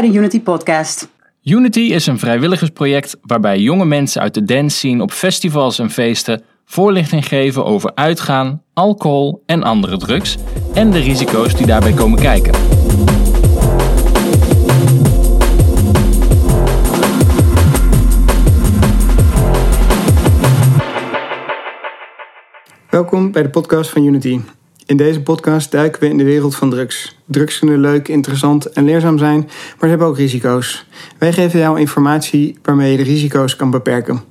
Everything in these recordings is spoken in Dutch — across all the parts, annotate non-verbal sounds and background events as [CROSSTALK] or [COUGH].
bij de Unity Podcast. Unity is een vrijwilligersproject waarbij jonge mensen uit de dance scene op festivals en feesten voorlichting geven over uitgaan, alcohol en andere drugs en de risico's die daarbij komen kijken. Welkom bij de podcast van Unity. In deze podcast duiken we in de wereld van drugs. Drugs kunnen leuk, interessant en leerzaam zijn, maar ze hebben ook risico's. Wij geven jou informatie waarmee je de risico's kan beperken.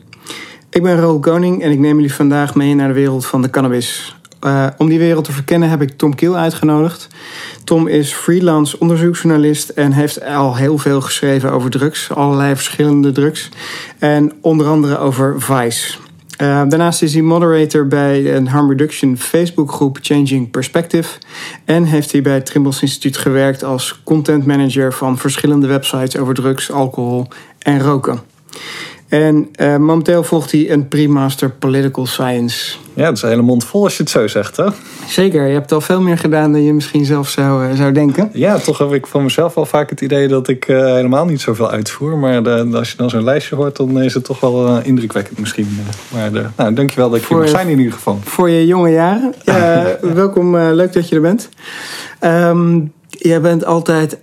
Ik ben Raoul Koning en ik neem jullie vandaag mee naar de wereld van de cannabis. Uh, om die wereld te verkennen heb ik Tom Kiel uitgenodigd. Tom is freelance onderzoeksjournalist en heeft al heel veel geschreven over drugs, allerlei verschillende drugs. En onder andere over Vice. Uh, daarnaast is hij moderator bij een harm reduction Facebookgroep Changing Perspective. En heeft hij bij het Trimbos Instituut gewerkt als content manager van verschillende websites over drugs, alcohol en roken. En uh, momenteel volgt hij een pre-master Political Science. Ja, dat is een hele mond vol als je het zo zegt, hè? Zeker, je hebt al veel meer gedaan dan je misschien zelf zou, uh, zou denken. Ja, toch heb ik van mezelf al vaak het idee dat ik uh, helemaal niet zoveel uitvoer. Maar de, als je dan zo'n lijstje hoort, dan is het toch wel indrukwekkend misschien. Maar de, nou, dankjewel dat ik hier mag zijn in ieder geval. Voor je jonge jaren. [LAUGHS] welkom, leuk dat je er bent. Um, jij bent altijd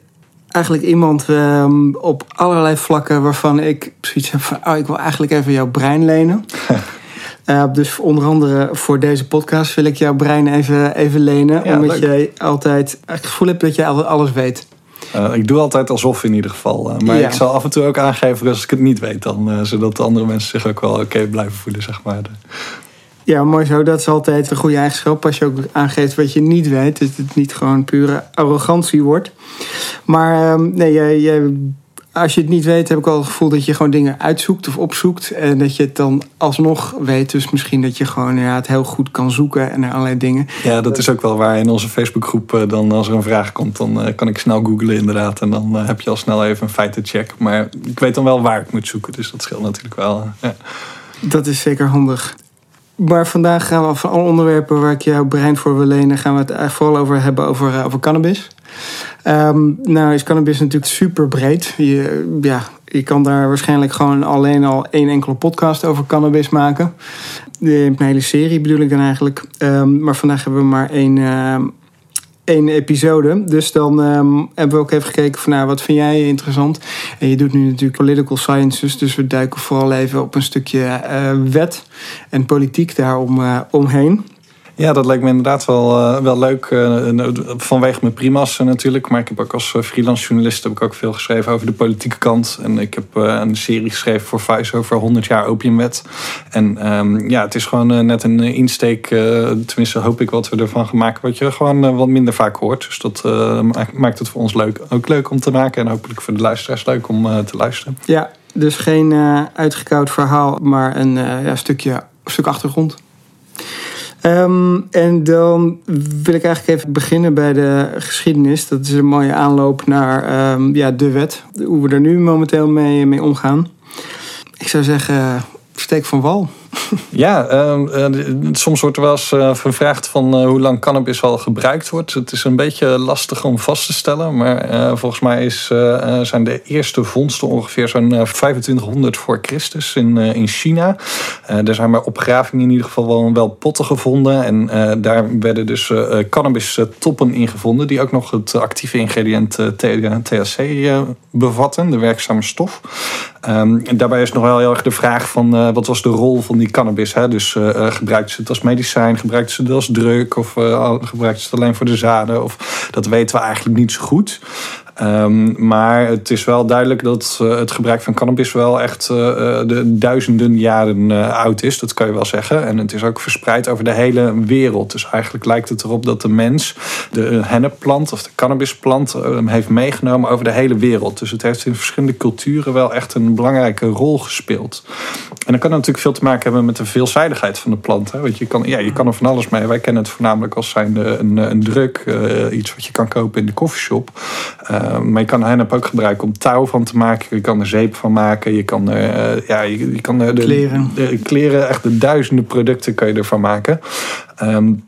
eigenlijk iemand um, op allerlei vlakken waarvan ik zoiets heb van... Oh, ik wil eigenlijk even jouw brein lenen. uh, [LAUGHS] dus onder andere voor deze podcast wil ik jouw brein even, even lenen. Ja, omdat leuk. jij altijd het gevoel hebt dat je alles weet. Uh, ik doe altijd alsof in ieder geval. Uh, maar ja. ik zal af en toe ook aangeven als ik het niet weet. Dan, zodat de andere mensen zich ook wel oké okay blijven voelen, zeg maar. Ja, mooi zo. Dat is altijd een goede eigenschap. Als je ook aangeeft wat je niet weet. Dat het niet gewoon pure arrogantie wordt. Maar um, nee, jij, jij, als je het niet weet, heb ik al het gevoel dat je gewoon dingen uitzoekt of opzoekt. En dat je het dan alsnog weet. Dus misschien dat je gewoon ja, het heel goed kan zoeken en naar allerlei dingen. Ja, dat is ook wel waar. In onze Facebookgroep, dan als er een vraag komt, dan uh, kan ik snel googlen inderdaad. En dan uh, heb je al snel even een feitencheck. Maar ik weet dan wel waar ik moet zoeken. Dus dat scheelt natuurlijk wel. Ja. Dat is zeker handig. Maar vandaag gaan we van alle onderwerpen waar ik jouw brein voor wil lenen, gaan we het eigenlijk vooral over hebben over, uh, over cannabis. Um, nou is cannabis natuurlijk super breed. Je, ja, je kan daar waarschijnlijk gewoon alleen al één enkele podcast over cannabis maken. De, een hele serie bedoel ik dan eigenlijk. Um, maar vandaag hebben we maar één, uh, één episode. Dus dan um, hebben we ook even gekeken van nou, wat vind jij interessant? En je doet nu natuurlijk political sciences, dus we duiken vooral even op een stukje uh, wet en politiek daarom uh, omheen. Ja, dat lijkt me inderdaad wel, uh, wel leuk. Uh, vanwege mijn primas natuurlijk. Maar ik heb ook als freelance journalist heb ik ook veel geschreven over de politieke kant. En ik heb een serie geschreven voor Vice over 100 jaar opiumwet. En um, ja, het is gewoon net een insteek. tenminste, hoop ik wat we ervan gaan maken. Wat je gewoon wat minder vaak hoort. Dus dat maakt het voor ons leuk, ook leuk om te maken. En hopelijk voor de luisteraars leuk om te luisteren. Ja, dus geen uitgekoud verhaal, maar een ja, stukje, stuk achtergrond. Um, en dan wil ik eigenlijk even beginnen bij de geschiedenis. Dat is een mooie aanloop naar um, ja, de wet. Hoe we er nu momenteel mee, mee omgaan. Ik zou zeggen, steek van wal. Ja, uh, soms wordt er wel eens uh, gevraagd van uh, hoe lang cannabis al gebruikt wordt. Het is een beetje lastig om vast te stellen. Maar volgens mij is, zijn de eerste vondsten ongeveer zo'n 2500 voor Christus in, in China. er zijn bij opgravingen in ieder geval wel, wel potten gevonden. En daar werden dus cannabis toppen in gevonden. Die ook nog het actieve ingrediënt THC bevatten, de werkzame stof. En daarbij is nog wel heel erg de vraag van wat was de rol van die cannabis. Hè? Dus uh, gebruikten ze het als medicijn, gebruikten ze het als druk of uh, gebruikten ze het alleen voor de zaden? Of, dat weten we eigenlijk niet zo goed. Um, maar het is wel duidelijk dat uh, het gebruik van cannabis wel echt uh, de duizenden jaren oud is. Dat kan je wel zeggen. En het is ook verspreid over de hele wereld. Dus eigenlijk lijkt het erop dat de mens de hennepplant of de cannabisplant heeft meegenomen over de hele wereld. Dus het heeft in verschillende culturen wel echt een belangrijke rol gespeeld. En dan kan natuurlijk veel te maken hebben met de veelzijdigheid van de plant. Hè? Want je kan, ja, je kan er van alles mee. Wij kennen het voornamelijk als zijn een, een druk. iets wat je kan kopen in de koffieshop. Uh, maar je kan hennep ook gebruiken om touw van te maken. Je kan er zeep van maken. Je kan er, uh, ja, je, je, kan er de kleren. De, kleren, echt de duizenden producten kan je ervan maken. Um,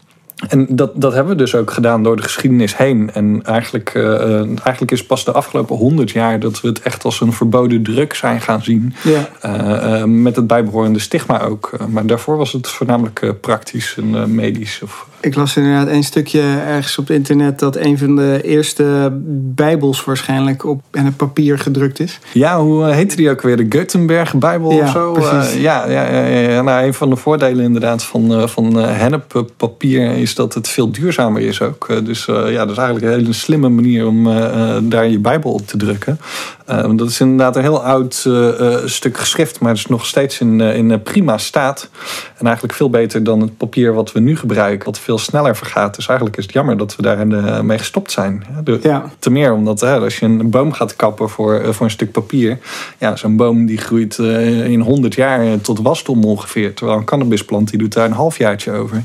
En dat, dat hebben we dus ook gedaan door de geschiedenis heen. En eigenlijk, uh, eigenlijk is pas de afgelopen honderd jaar dat we het echt als een verboden druk zijn gaan zien. Ja. Uh, met het bijbehorende stigma ook. maar daarvoor was het voornamelijk praktisch en medisch. Of, ik las inderdaad een stukje ergens op het internet dat een van de eerste Bijbels waarschijnlijk op en het papier gedrukt is. Ja, hoe heette die ook weer? De Gutenberg-Bijbel ja, of zo? Precies. ja, ja, ja, ja. Nou, een van de voordelen inderdaad van, van henneppapier is dat het veel duurzamer is ook. Dus ja, dat is eigenlijk een hele slimme manier om daar je Bijbel op te drukken. dat is inderdaad een heel oud stuk geschrift, maar het is nog steeds in, in prima staat. En eigenlijk veel beter dan het papier wat we nu gebruiken, wat veel sneller vergaat. Dus eigenlijk is het jammer dat we daar mee gestopt zijn. ja. Te meer omdat hè, als je een boom gaat kappen voor, eh, voor een stuk papier. Ja, zo'n boom die groeit eh, in 100 jaar tot wasdom ongeveer. Terwijl een cannabisplant die doet daar een halfjaartje over.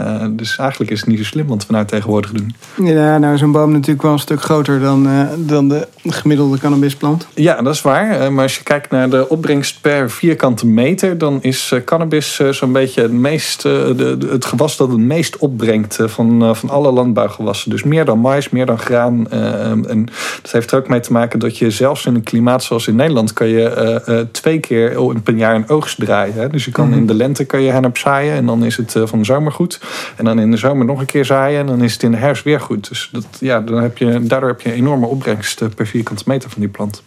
Uh, dus eigenlijk is het niet zo slim wat we nou tegenwoordig doen. Ja, nou is een boom natuurlijk wel een stuk groter dan, uh, dan de gemiddelde cannabisplant. Ja, dat is waar. Uh, maar als je kijkt naar de opbrengst per vierkante meter, dan is cannabis zo'n beetje het, meest, de, de, het gewas dat het meest opbrengt van, van alle landbouwgewassen. Dus meer dan mais, meer dan graan. en dat heeft er ook mee te maken dat je zelfs in een klimaat zoals in Nederland kan je twee keer per jaar een oogst draaien. Hè? Dus je kan Mhm. in de lente kan je hennep zaaien en dan is het van de zomer goed. En dan in de zomer nog een keer zaaien. En dan is het in de herfst weer goed. Dus dat, ja, dan heb je, daardoor heb je een enorme opbrengst per vierkante meter van die plant.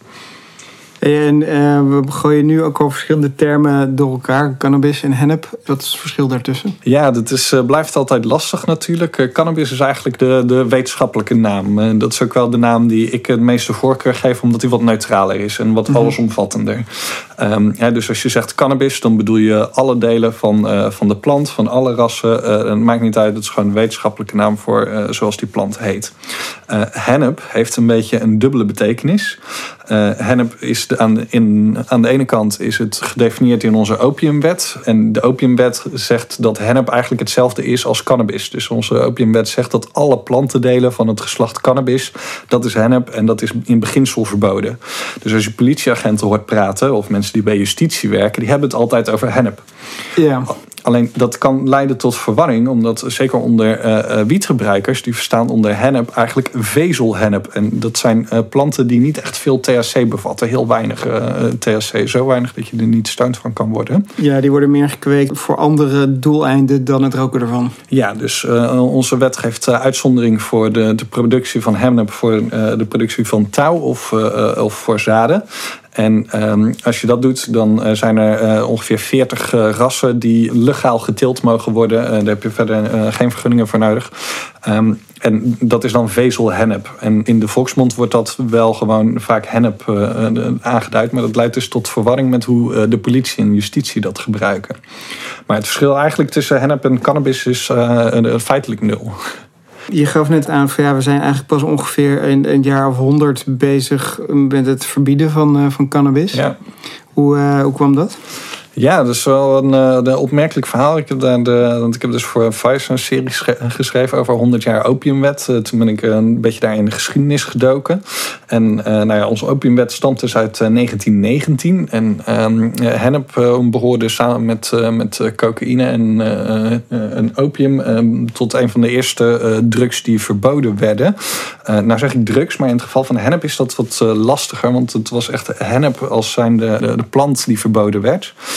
En uh, we gooien nu ook al verschillende termen door elkaar. Cannabis en hennep. Wat is het verschil daartussen? Ja, dat is, uh, blijft altijd lastig natuurlijk. Uh, cannabis is eigenlijk de, de wetenschappelijke naam. dat is ook wel de naam die ik het meeste voorkeur geef, omdat die wat neutraler is en wat allesomvattender. Um, ja, dus als je zegt cannabis, dan bedoel je alle delen van, van de plant, van alle rassen. het maakt niet uit, het is gewoon een wetenschappelijke naam voor zoals die plant heet. hennep heeft een beetje een dubbele betekenis. hennep is aan, de, in, aan de ene kant is het gedefinieerd in onze opiumwet. En de opiumwet zegt dat hennep eigenlijk hetzelfde is als cannabis. Dus onze opiumwet zegt dat alle plantendelen van het geslacht cannabis, dat is hennep en dat is in beginsel verboden. Dus als je politieagenten hoort praten of mensen die bij justitie werken, die hebben het altijd over hennep. Ja. Alleen dat kan leiden tot verwarring, omdat zeker onder uh, wietgebruikers, die verstaan onder hennep eigenlijk vezelhennep. En dat zijn uh, planten die niet echt veel THC bevatten, heel weinig uh, THC, zo weinig dat je er niet stoned van kan worden. Ja, die worden meer gekweekt voor andere doeleinden dan het roken ervan. Ja, dus onze wet geeft uitzondering voor de, de productie van hennep, voor de productie van touw of, of voor zaden. En um, als je dat doet, dan uh, zijn er uh, ongeveer 40 uh, rassen die legaal geteeld mogen worden. daar heb je verder geen vergunningen voor nodig. Um, en dat is dan vezelhennep. En in de volksmond wordt dat wel gewoon vaak hennep aangeduid. Maar dat leidt dus tot verwarring met hoe de politie en justitie dat gebruiken. Maar het verschil eigenlijk tussen hennep en cannabis is feitelijk nul. Je gaf net aan van ja, we zijn eigenlijk pas ongeveer een, een jaar of honderd bezig met het verbieden van, uh, van cannabis. Ja. Hoe, uh, hoe kwam dat? Ja, dat is wel een, een opmerkelijk verhaal. Ik heb, daar want ik heb dus voor Vice een serie geschreven over 100 jaar opiumwet. Toen ben ik een beetje daar in de geschiedenis gedoken. En nou ja, onze opiumwet stamt dus uit 1919. En um, hennep behoorde samen met, met cocaïne en, en opium um, tot een van de eerste drugs die verboden werden. nou zeg ik drugs, maar in het geval van hennep is dat wat lastiger. Want het was echt hennep als zijn de, de plant die verboden werd.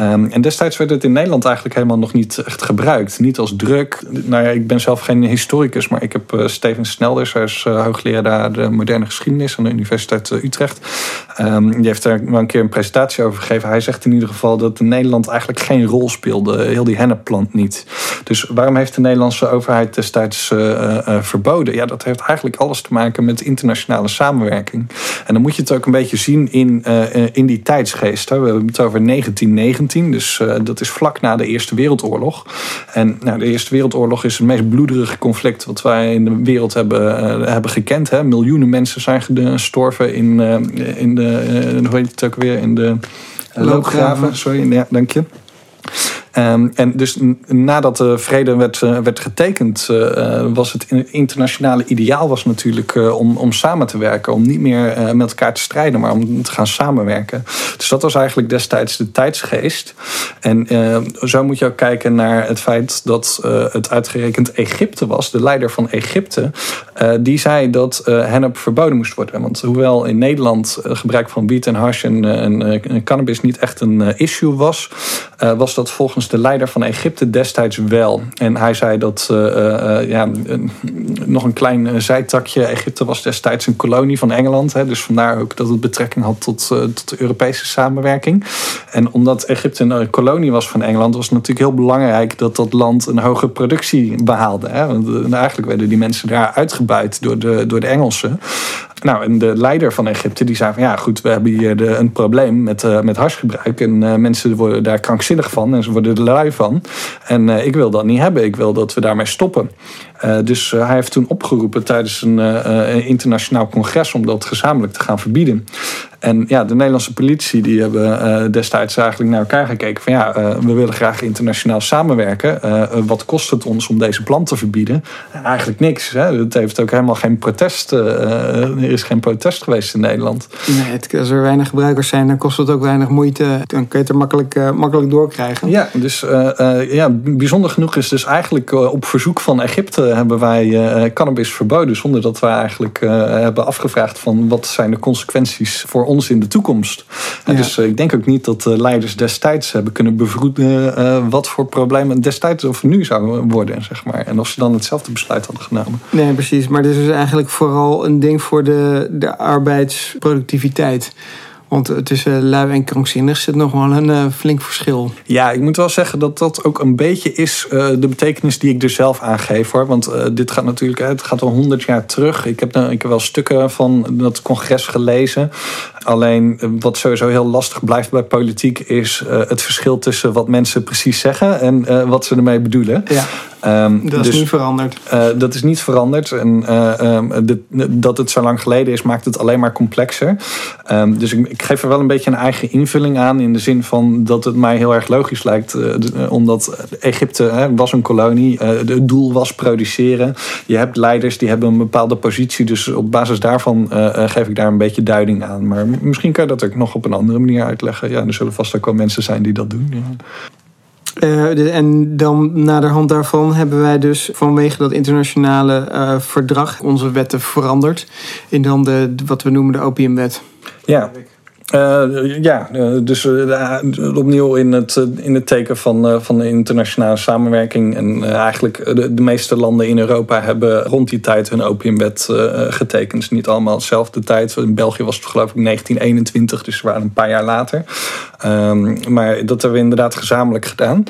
Um, en destijds werd het in Nederland eigenlijk helemaal nog niet echt gebruikt. Niet als druk. Nou ja, ik ben zelf geen historicus, maar ik heb uh, Steven Snelders, hij is uh, hoogleraar de moderne geschiedenis aan de Universiteit uh, Utrecht. Um, die heeft daar wel een keer een presentatie over gegeven. Hij zegt in ieder geval dat Nederland eigenlijk geen rol speelde, heel die hennepplant niet. Dus waarom heeft de Nederlandse overheid destijds verboden? Ja, dat heeft eigenlijk alles te maken met internationale samenwerking. En dan moet je het ook een beetje zien in, in die tijdsgeest. Hè. We hebben het over 1919, dus uh, dat is vlak na de Eerste Wereldoorlog. En nou, de Eerste Wereldoorlog is het meest bloederige conflict wat wij in de wereld hebben, uh, hebben gekend. Hè. Miljoenen mensen zijn gestorven in, uh, in de, hoe heet het ook weer, in de loopgraven. Sorry, ja, dank je. Ehm, en dus nadat de vrede werd, werd getekend, was het internationale ideaal was natuurlijk om, om samen te werken. Om niet meer met elkaar te strijden, maar om te gaan samenwerken. Dus dat was eigenlijk destijds de tijdsgeest. En zo moet je ook kijken naar het feit dat het uitgerekend Egypte was, de leider van Egypte, die zei dat hennep verboden moest worden. Want hoewel in Nederland gebruik van wiet en hash en, en, cannabis niet echt een issue was, was dat volgens de leider van Egypte destijds wel. En hij zei dat, ja, nog een klein zijtakje, Egypte was destijds een kolonie van Engeland. Hè, dus vandaar ook dat het betrekking had tot, tot de Europese samenwerking. En omdat Egypte een kolonie was van Engeland, was het natuurlijk heel belangrijk dat dat land een hoge productie behaalde. Hè? Want eigenlijk werden die mensen daar uitgebuit door de, door de Engelsen. Nou, en de leider van Egypte die zei van ja, goed, we hebben hier de, een probleem met, uh, met harsgebruik. En uh, mensen worden daar krankzinnig van en ze worden er lui van. En uh, ik wil dat niet hebben. Ik wil dat we daarmee stoppen. dus hij heeft toen opgeroepen tijdens een internationaal congres om dat gezamenlijk te gaan verbieden. En ja, de Nederlandse politie die hebben destijds eigenlijk naar elkaar gekeken van ja, we willen graag internationaal samenwerken. wat kost het ons om deze plant te verbieden? eigenlijk niks. Hè? Het heeft ook helemaal geen protest er is geen protest geweest in Nederland. Nee, het, als er weinig gebruikers zijn, dan kost het ook weinig moeite. Dan kun je het er makkelijk, makkelijk doorkrijgen. Ja, dus ja, bijzonder genoeg is dus eigenlijk op verzoek van Egypte hebben wij cannabis verboden. Zonder dat we eigenlijk hebben afgevraagd van wat zijn de consequenties voor ons in de toekomst. Ja. Dus ik denk ook niet dat leiders destijds hebben kunnen bevroeden wat voor problemen destijds of nu zouden worden. Zeg maar. En of ze dan hetzelfde besluit hadden genomen. Nee, precies. Maar dit is dus eigenlijk vooral een ding voor de, de arbeidsproductiviteit. Want tussen lui en krankzinnig zit nog wel een uh, flink verschil. Ja, ik moet wel zeggen dat dat ook een beetje is uh, de betekenis die ik er zelf aan geef. Hoor. Want uh, dit gaat natuurlijk, het gaat al honderd jaar terug. Ik heb, ik heb wel stukken van dat congres gelezen. Alleen wat sowieso heel lastig blijft bij politiek is het verschil tussen wat mensen precies zeggen en wat ze ermee bedoelen. Ja. Um, dat is dus, niet veranderd. Uh, dat is niet veranderd. En um, de, dat het zo lang geleden is, maakt het alleen maar complexer. Um, dus ik, ik, geef er wel een beetje een eigen invulling aan. In de zin van dat het mij heel erg logisch lijkt. Omdat Egypte was een kolonie. het doel was produceren. Je hebt leiders die hebben een bepaalde positie. Dus op basis daarvan geef ik daar een beetje duiding aan. Maar misschien kan je dat ook nog op een andere manier uitleggen. Ja, er zullen vast ook wel mensen zijn die dat doen. Ja. Uh, en dan naderhand daarvan hebben wij dus vanwege dat internationale uh, verdrag onze wetten veranderd. In dan de, wat we noemen de opiumwet. Ja. Uh, ja, dus uh, opnieuw in het, in het teken van, van de internationale samenwerking. En eigenlijk de, de, meeste landen in Europa hebben rond die tijd hun opiumwet getekend. Dus niet allemaal dezelfde tijd. In België was het geloof ik 1921, dus we waren een paar jaar later. Um, maar dat hebben we inderdaad gezamenlijk gedaan.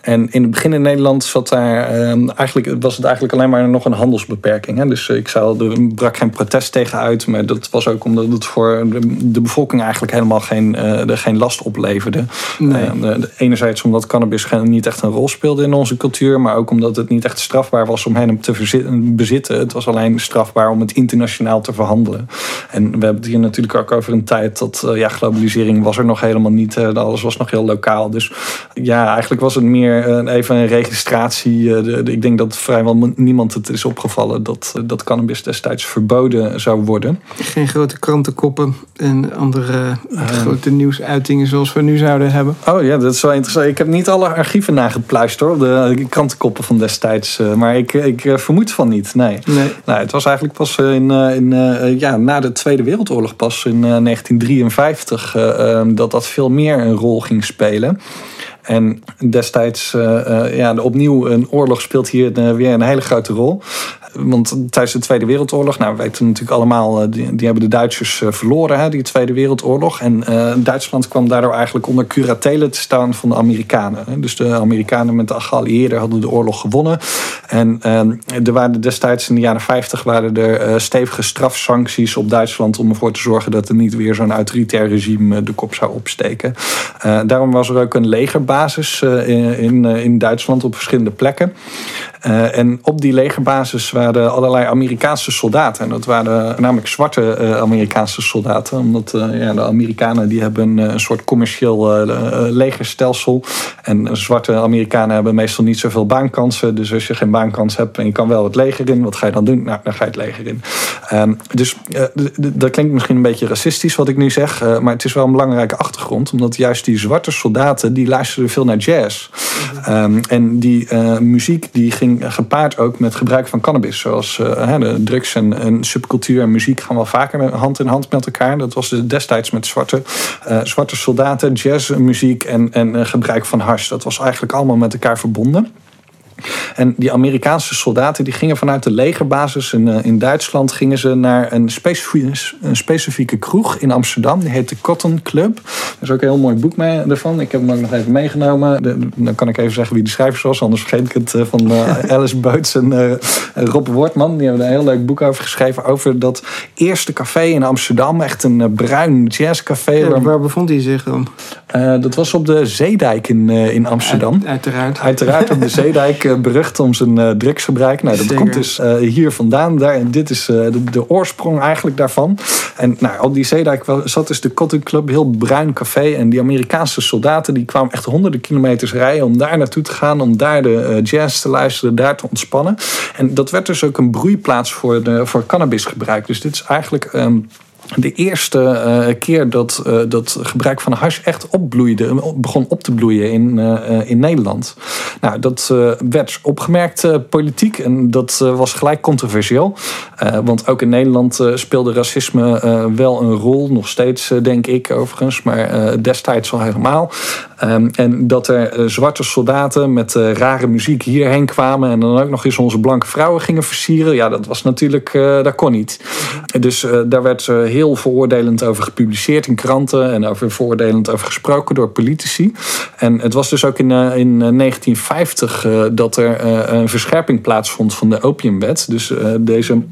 En in het begin in Nederland zat daar, um, eigenlijk, was het eigenlijk alleen maar nog een handelsbeperking. Hè? Dus ik zou, er brak geen protest tegen uit. Maar dat was ook omdat het voor de bevolking eigenlijk helemaal geen, uh, geen last opleverde. Nee. Uh, enerzijds omdat cannabis niet echt een rol speelde in onze cultuur. Maar ook omdat het niet echt strafbaar was om hem te bezitten. Het was alleen strafbaar om het internationaal te verhandelen. En we hebben het hier natuurlijk ook over een tijd dat uh, ja, globalisering was er nog helemaal niet eh, alles was nog heel lokaal. Dus ja, eigenlijk was het meer eh, even een registratie. Eh, ik denk dat vrijwel niemand het is opgevallen dat, dat cannabis destijds verboden zou worden. Geen grote krantenkoppen en andere grote nieuwsuitingen zoals we nu zouden hebben. Oh ja, dat is wel interessant. Ik heb niet alle archieven nagepluist hoor, de krantenkoppen van destijds. Maar ik, ik vermoed van niet, nee. nee. Nou, het was eigenlijk pas in, in, ja, na de Tweede Wereldoorlog pas in 1953 dat dat veel meer een rol ging spelen. En destijds, uh, ja, opnieuw een oorlog speelt hier uh, weer een hele grote rol want tijdens de Tweede Wereldoorlog, nou, we weten natuurlijk allemaal, eh, die, hebben de Duitsers eh, verloren, hè, die Tweede Wereldoorlog. En Duitsland kwam daardoor eigenlijk onder curatele te staan van de Amerikanen. Hè. Dus de Amerikanen met de geallieerden hadden de oorlog gewonnen. En er waren destijds in de jaren 50 waren er stevige strafsancties op Duitsland om ervoor te zorgen dat er niet weer zo'n autoritair regime de kop zou opsteken. daarom was er ook een legerbasis legerbasis in, in, in Duitsland op verschillende plekken. Uh, en op die legerbasis waren allerlei Amerikaanse soldaten. En dat waren namelijk zwarte Amerikaanse soldaten. Omdat ja, de Amerikanen die hebben een soort commercieel legerstelsel. En zwarte Amerikanen hebben meestal niet zoveel baankansen. Dus als je geen baankans hebt en je kan wel het leger in, wat ga je dan doen? Nou, dan ga je het leger in. Um, dus dat klinkt misschien een beetje racistisch wat ik nu zeg. maar het is wel een belangrijke achtergrond. Omdat juist die zwarte soldaten, die veel naar jazz. Um, en die muziek die ging gepaard ook met gebruik van cannabis. Zoals uh, de drugs en, subcultuur en muziek gaan wel vaker hand in hand met elkaar. Dat was destijds met zwarte, uh, zwarte soldaten, jazzmuziek en, en gebruik van hars. Dat was eigenlijk allemaal met elkaar verbonden. En die Amerikaanse soldaten die gingen vanuit de legerbasis in, uh, in Duitsland gingen ze naar een specifieke, een specifieke kroeg in Amsterdam. Die heet de Cotton Club. Er is ook een heel mooi boek mee ervan. Ik heb hem ook nog even meegenomen. dan kan ik even zeggen wie de schrijver was, anders vergeet ik het uh, van uh, [LAUGHS] Alice Beuts en Rob Wortman. Die hebben een heel leuk boek over geschreven. Over dat eerste café in Amsterdam. Echt een bruin jazzcafé. Ja, waar, waar bevond hij zich dan? dat was op de Zeedijk in, in Amsterdam. Uit, uiteraard. Uiteraard op de [LAUGHS] Zeedijk berucht om zijn uh, drugsgebruik. Nou, dat komt dus uh, hier vandaan. Daar, en dit is de, de, oorsprong eigenlijk daarvan. En nou, op die zeedijk zat dus de Cotton Club, heel bruin café. En die Amerikaanse soldaten die kwamen echt honderden kilometers rijden om daar naartoe te gaan. Om daar de jazz te luisteren, daar te ontspannen. En dat werd dus ook een broeiplaats voor, de, voor cannabisgebruik. Dus dit is eigenlijk... Um, de eerste uh, keer dat, uh, dat gebruik van hash echt opbloeide, begon op te bloeien in, in Nederland. Nou, dat werd opgemerkt politiek en dat was gelijk controversieel. want ook in Nederland speelde racisme wel een rol, nog steeds denk ik overigens, maar destijds al helemaal. Um, en dat er zwarte soldaten met rare muziek hierheen kwamen en dan ook nog eens onze blanke vrouwen gingen versieren. Ja, dat was natuurlijk, dat kon niet. Dus daar werd heel veroordelend over gepubliceerd in kranten en over veroordelend over gesproken door politici. En het was dus ook in, uh, in 1950 uh, dat er een verscherping plaatsvond van de opiumwet. Dus deze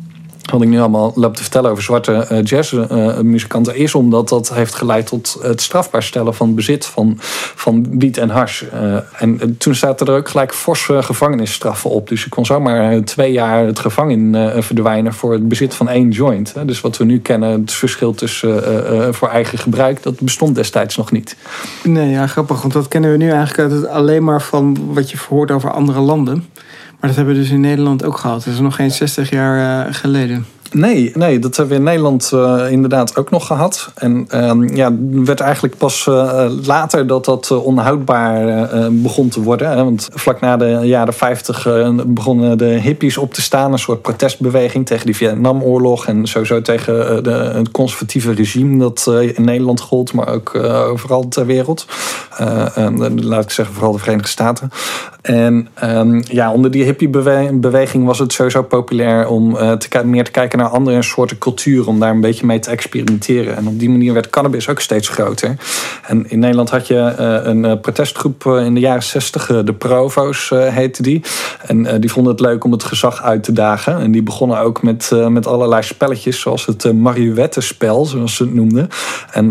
wat ik nu allemaal loop te vertellen over zwarte uh, jazzmuzikanten, is omdat dat heeft geleid tot het strafbaar stellen van bezit van, van wiet en hars. Uh, en toen zaten er ook gelijk forse gevangenisstraffen op. Dus je kon zomaar twee jaar het gevangen verdwijnen voor het bezit van één joint. Dus wat we nu kennen, het verschil tussen voor eigen gebruik, dat bestond destijds nog niet. Nee, ja, grappig, want dat kennen we nu eigenlijk alleen maar van wat je hoort over andere landen. Maar dat hebben we dus in Nederland ook gehad. Dat is nog geen 60 jaar uh, geleden. Nee, nee, dat hebben we in Nederland uh, inderdaad ook nog gehad. En uh, ja, werd eigenlijk pas uh, later dat dat onhoudbaar begon te worden. Hè? Want vlak na de jaren 50 begonnen de hippies op te staan. Een soort protestbeweging tegen die Vietnamoorlog. En sowieso tegen de, het conservatieve regime dat in Nederland gold. Maar ook overal ter wereld. laat ik zeggen, vooral de Verenigde Staten. En um, ja, onder die hippiebeweging was het sowieso populair om te, meer te kijken naar andere soorten cultuur om daar een beetje mee te experimenteren. En op die manier werd cannabis ook steeds groter. En in Nederland had je uh, een uh, protestgroep uh, in de jaren 60, de Provo's heette die. En die vonden het leuk om het gezag uit te dagen. En die begonnen ook met, met allerlei spelletjes, zoals het uh, zoals ze het noemden. En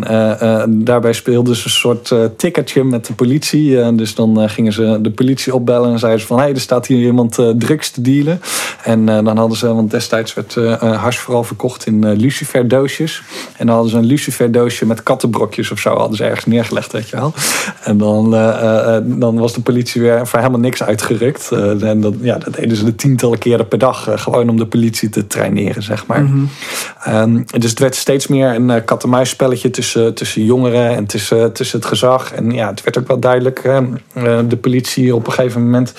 daarbij speelden ze een soort ticketje met de politie. dus dan gingen ze de politie opbellen en zeiden ze van... hé, hey, er staat hier iemand drugs te dealen. En dan hadden ze, want destijds werd hars vooral verkocht in uh, lucifer doosjes. En dan hadden ze een lucifer doosje met kattenbrokjes of zo. Hadden ze ergens neergelegd, weet je wel. En dan, uh, dan was de politie weer voor helemaal niks uitgerukt. en dat, ja, dat deden ze de tientallen keren per dag. gewoon om de politie te traineren, zeg maar. Mm -hmm. um, dus het werd steeds meer een kat-en-muisspelletje tussen, tussen jongeren en tussen, tussen het gezag. En ja, het werd ook wel duidelijk. de politie op een gegeven moment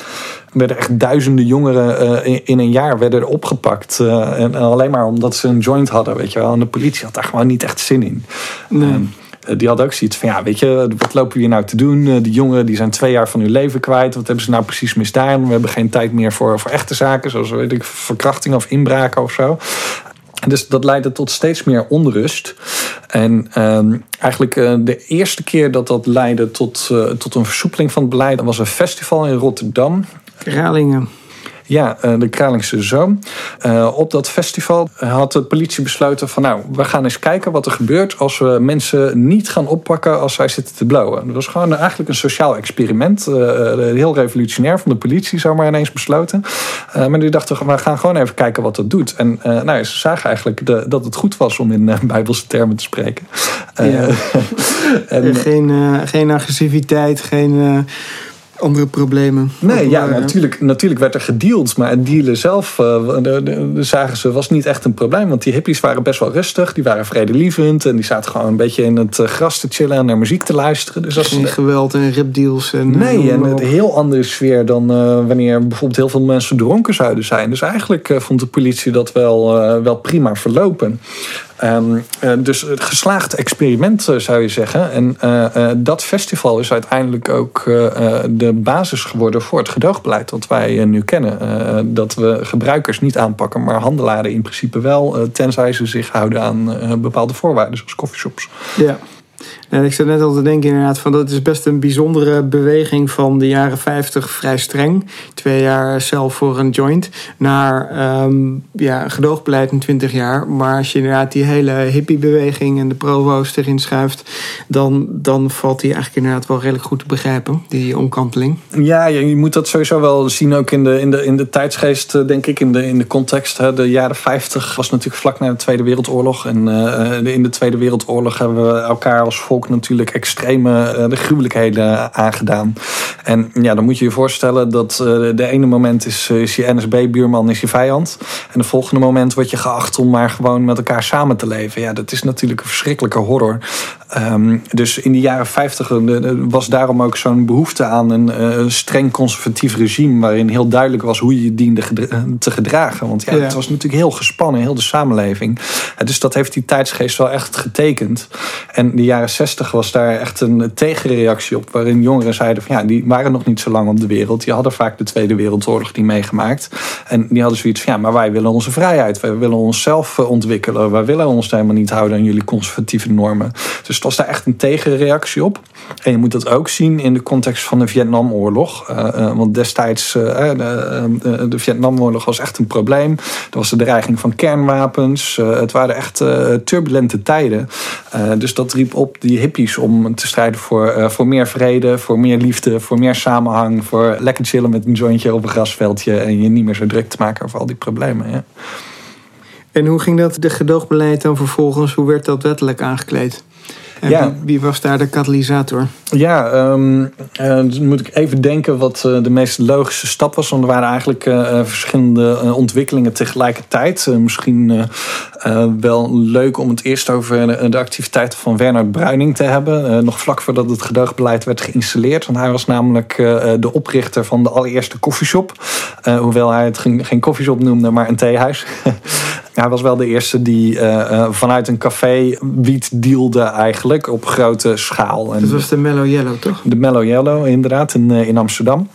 werden echt duizenden jongeren uh, in, een jaar werden opgepakt. Uh, en, alleen maar omdat ze een joint hadden, weet je wel. En de politie had daar gewoon niet echt zin in. Nee. Um, die had ook zoiets van, ja, weet je, wat lopen we hier nou te doen? Die jongeren die zijn twee jaar van hun leven kwijt. Wat hebben ze nou precies misdaan? We hebben geen tijd meer voor, voor echte zaken, zoals weet ik, verkrachting of inbraken of zo. Dus dat leidde tot steeds meer onrust. En um, eigenlijk uh, de eerste keer dat dat leidde tot, uh, tot een versoepeling van het beleid... was een festival in Rotterdam. Kralingen. Ja, de Kralingse Zoom. op dat festival had de politie besloten van nou, we gaan eens kijken wat er gebeurt als we mensen niet gaan oppakken als zij zitten te blowen. Dat was gewoon eigenlijk een sociaal experiment. heel revolutionair van de politie, zomaar ineens besloten. maar die dachten, we gaan gewoon even kijken wat dat doet. En nou, ze zagen eigenlijk de, dat het goed was om in bijbelse termen te spreken. Ja. [LAUGHS] en, geen, geen agressiviteit, geen andere problemen. Nee, ja, natuurlijk, natuurlijk werd er gedeeld. Maar het dealen zelf, uh, de, de, de, zagen ze, was niet echt een probleem. Want die hippies waren best wel rustig. Die waren vredelievend. En die zaten gewoon een beetje in het eh, gras te chillen en naar muziek te luisteren. Dus Geen geweld en ripdeals. En, nee, en een heel andere sfeer dan wanneer bijvoorbeeld heel veel mensen dronken zouden zijn. Dus eigenlijk vond de politie dat wel, wel prima verlopen. Ehm, eh, dus het geslaagd experiment eh, zou je zeggen. En eh, dat festival is uiteindelijk ook de basis geworden voor het gedoogbeleid dat wij nu kennen. dat we gebruikers niet aanpakken, maar handelaren in principe wel, tenzij ze zich houden aan bepaalde voorwaarden, zoals coffeeshops. Ja. En ik zat net al te denken inderdaad van dat is best een bijzondere beweging van de jaren 50 vrij streng. Twee jaar zelf voor een joint. Naar um, ja, gedoogbeleid in 20 jaar. Maar als je inderdaad die hele hippiebeweging en de provo's erin schuift. Dan, dan valt die eigenlijk inderdaad wel redelijk goed te begrijpen. Die omkanteling. Ja, je moet dat sowieso wel zien ook in de, in de, in de tijdsgeest eh, denk ik. In de, in de context. De jaren 50 was natuurlijk vlak na de Tweede Wereldoorlog. En uh, in de Tweede Wereldoorlog hebben we elkaar als volk natuurlijk extreme uh, de gruwelijkheden aangedaan. En ja, dan moet je je voorstellen dat uh, de ene moment is, eh, is je NSB-buurman is je vijand. En de volgende moment word je geacht om maar gewoon met elkaar samen te leven. Ja, dat is natuurlijk een verschrikkelijke horror. Um, dus in de jaren 50 was daarom ook zo'n behoefte aan een streng conservatief regime. waarin heel duidelijk was hoe je je diende te gedragen. Want ja, het was natuurlijk heel gespannen, heel de samenleving. dus dat heeft die tijdsgeest wel echt getekend. En de jaren 60 was daar echt een tegenreactie op. Waarin jongeren zeiden van ja, die waren nog niet zo lang op de wereld. Die hadden vaak de Tweede Wereldoorlog niet meegemaakt. En die hadden zoiets van ja, maar wij willen onze vrijheid. Wij willen onszelf eh, ontwikkelen. Wij willen ons helemaal niet houden aan jullie conservatieve normen. Dus het was daar echt een tegenreactie op. En je moet dat ook zien in de context van de Vietnamoorlog. Uh, want destijds, de, de, Vietnamoorlog was echt een probleem. Er was de dreiging van kernwapens. het waren echt turbulente tijden. dus dat riep op die hippies om te strijden voor, uh, voor meer vrede, voor meer liefde, voor meer samenhang, voor lekker chillen met een jointje op een grasveldje en je niet meer zo druk te maken over al die problemen. En hoe ging dat, de gedoogbeleid dan vervolgens, hoe werd dat wettelijk aangekleed? En ja. wie, was daar de katalysator? Ja, um, uh, moet ik even denken wat uh, de meest logische stap was. Want er waren eigenlijk uh, verschillende ontwikkelingen tegelijkertijd. misschien wel leuk om het eerst over de, de activiteiten van Werner Bruining te hebben. nog vlak voordat het gedoogbeleid werd geïnstalleerd. Want hij was namelijk de oprichter van de allereerste koffieshop. hoewel hij het geen, geen koffieshop noemde, maar een theehuis. [LAUGHS] hij was wel de eerste die vanuit een café wiet dealde eigenlijk op grote schaal. En dat was de Mellow Yellow, toch? De Mellow Yellow, inderdaad, in, in Amsterdam.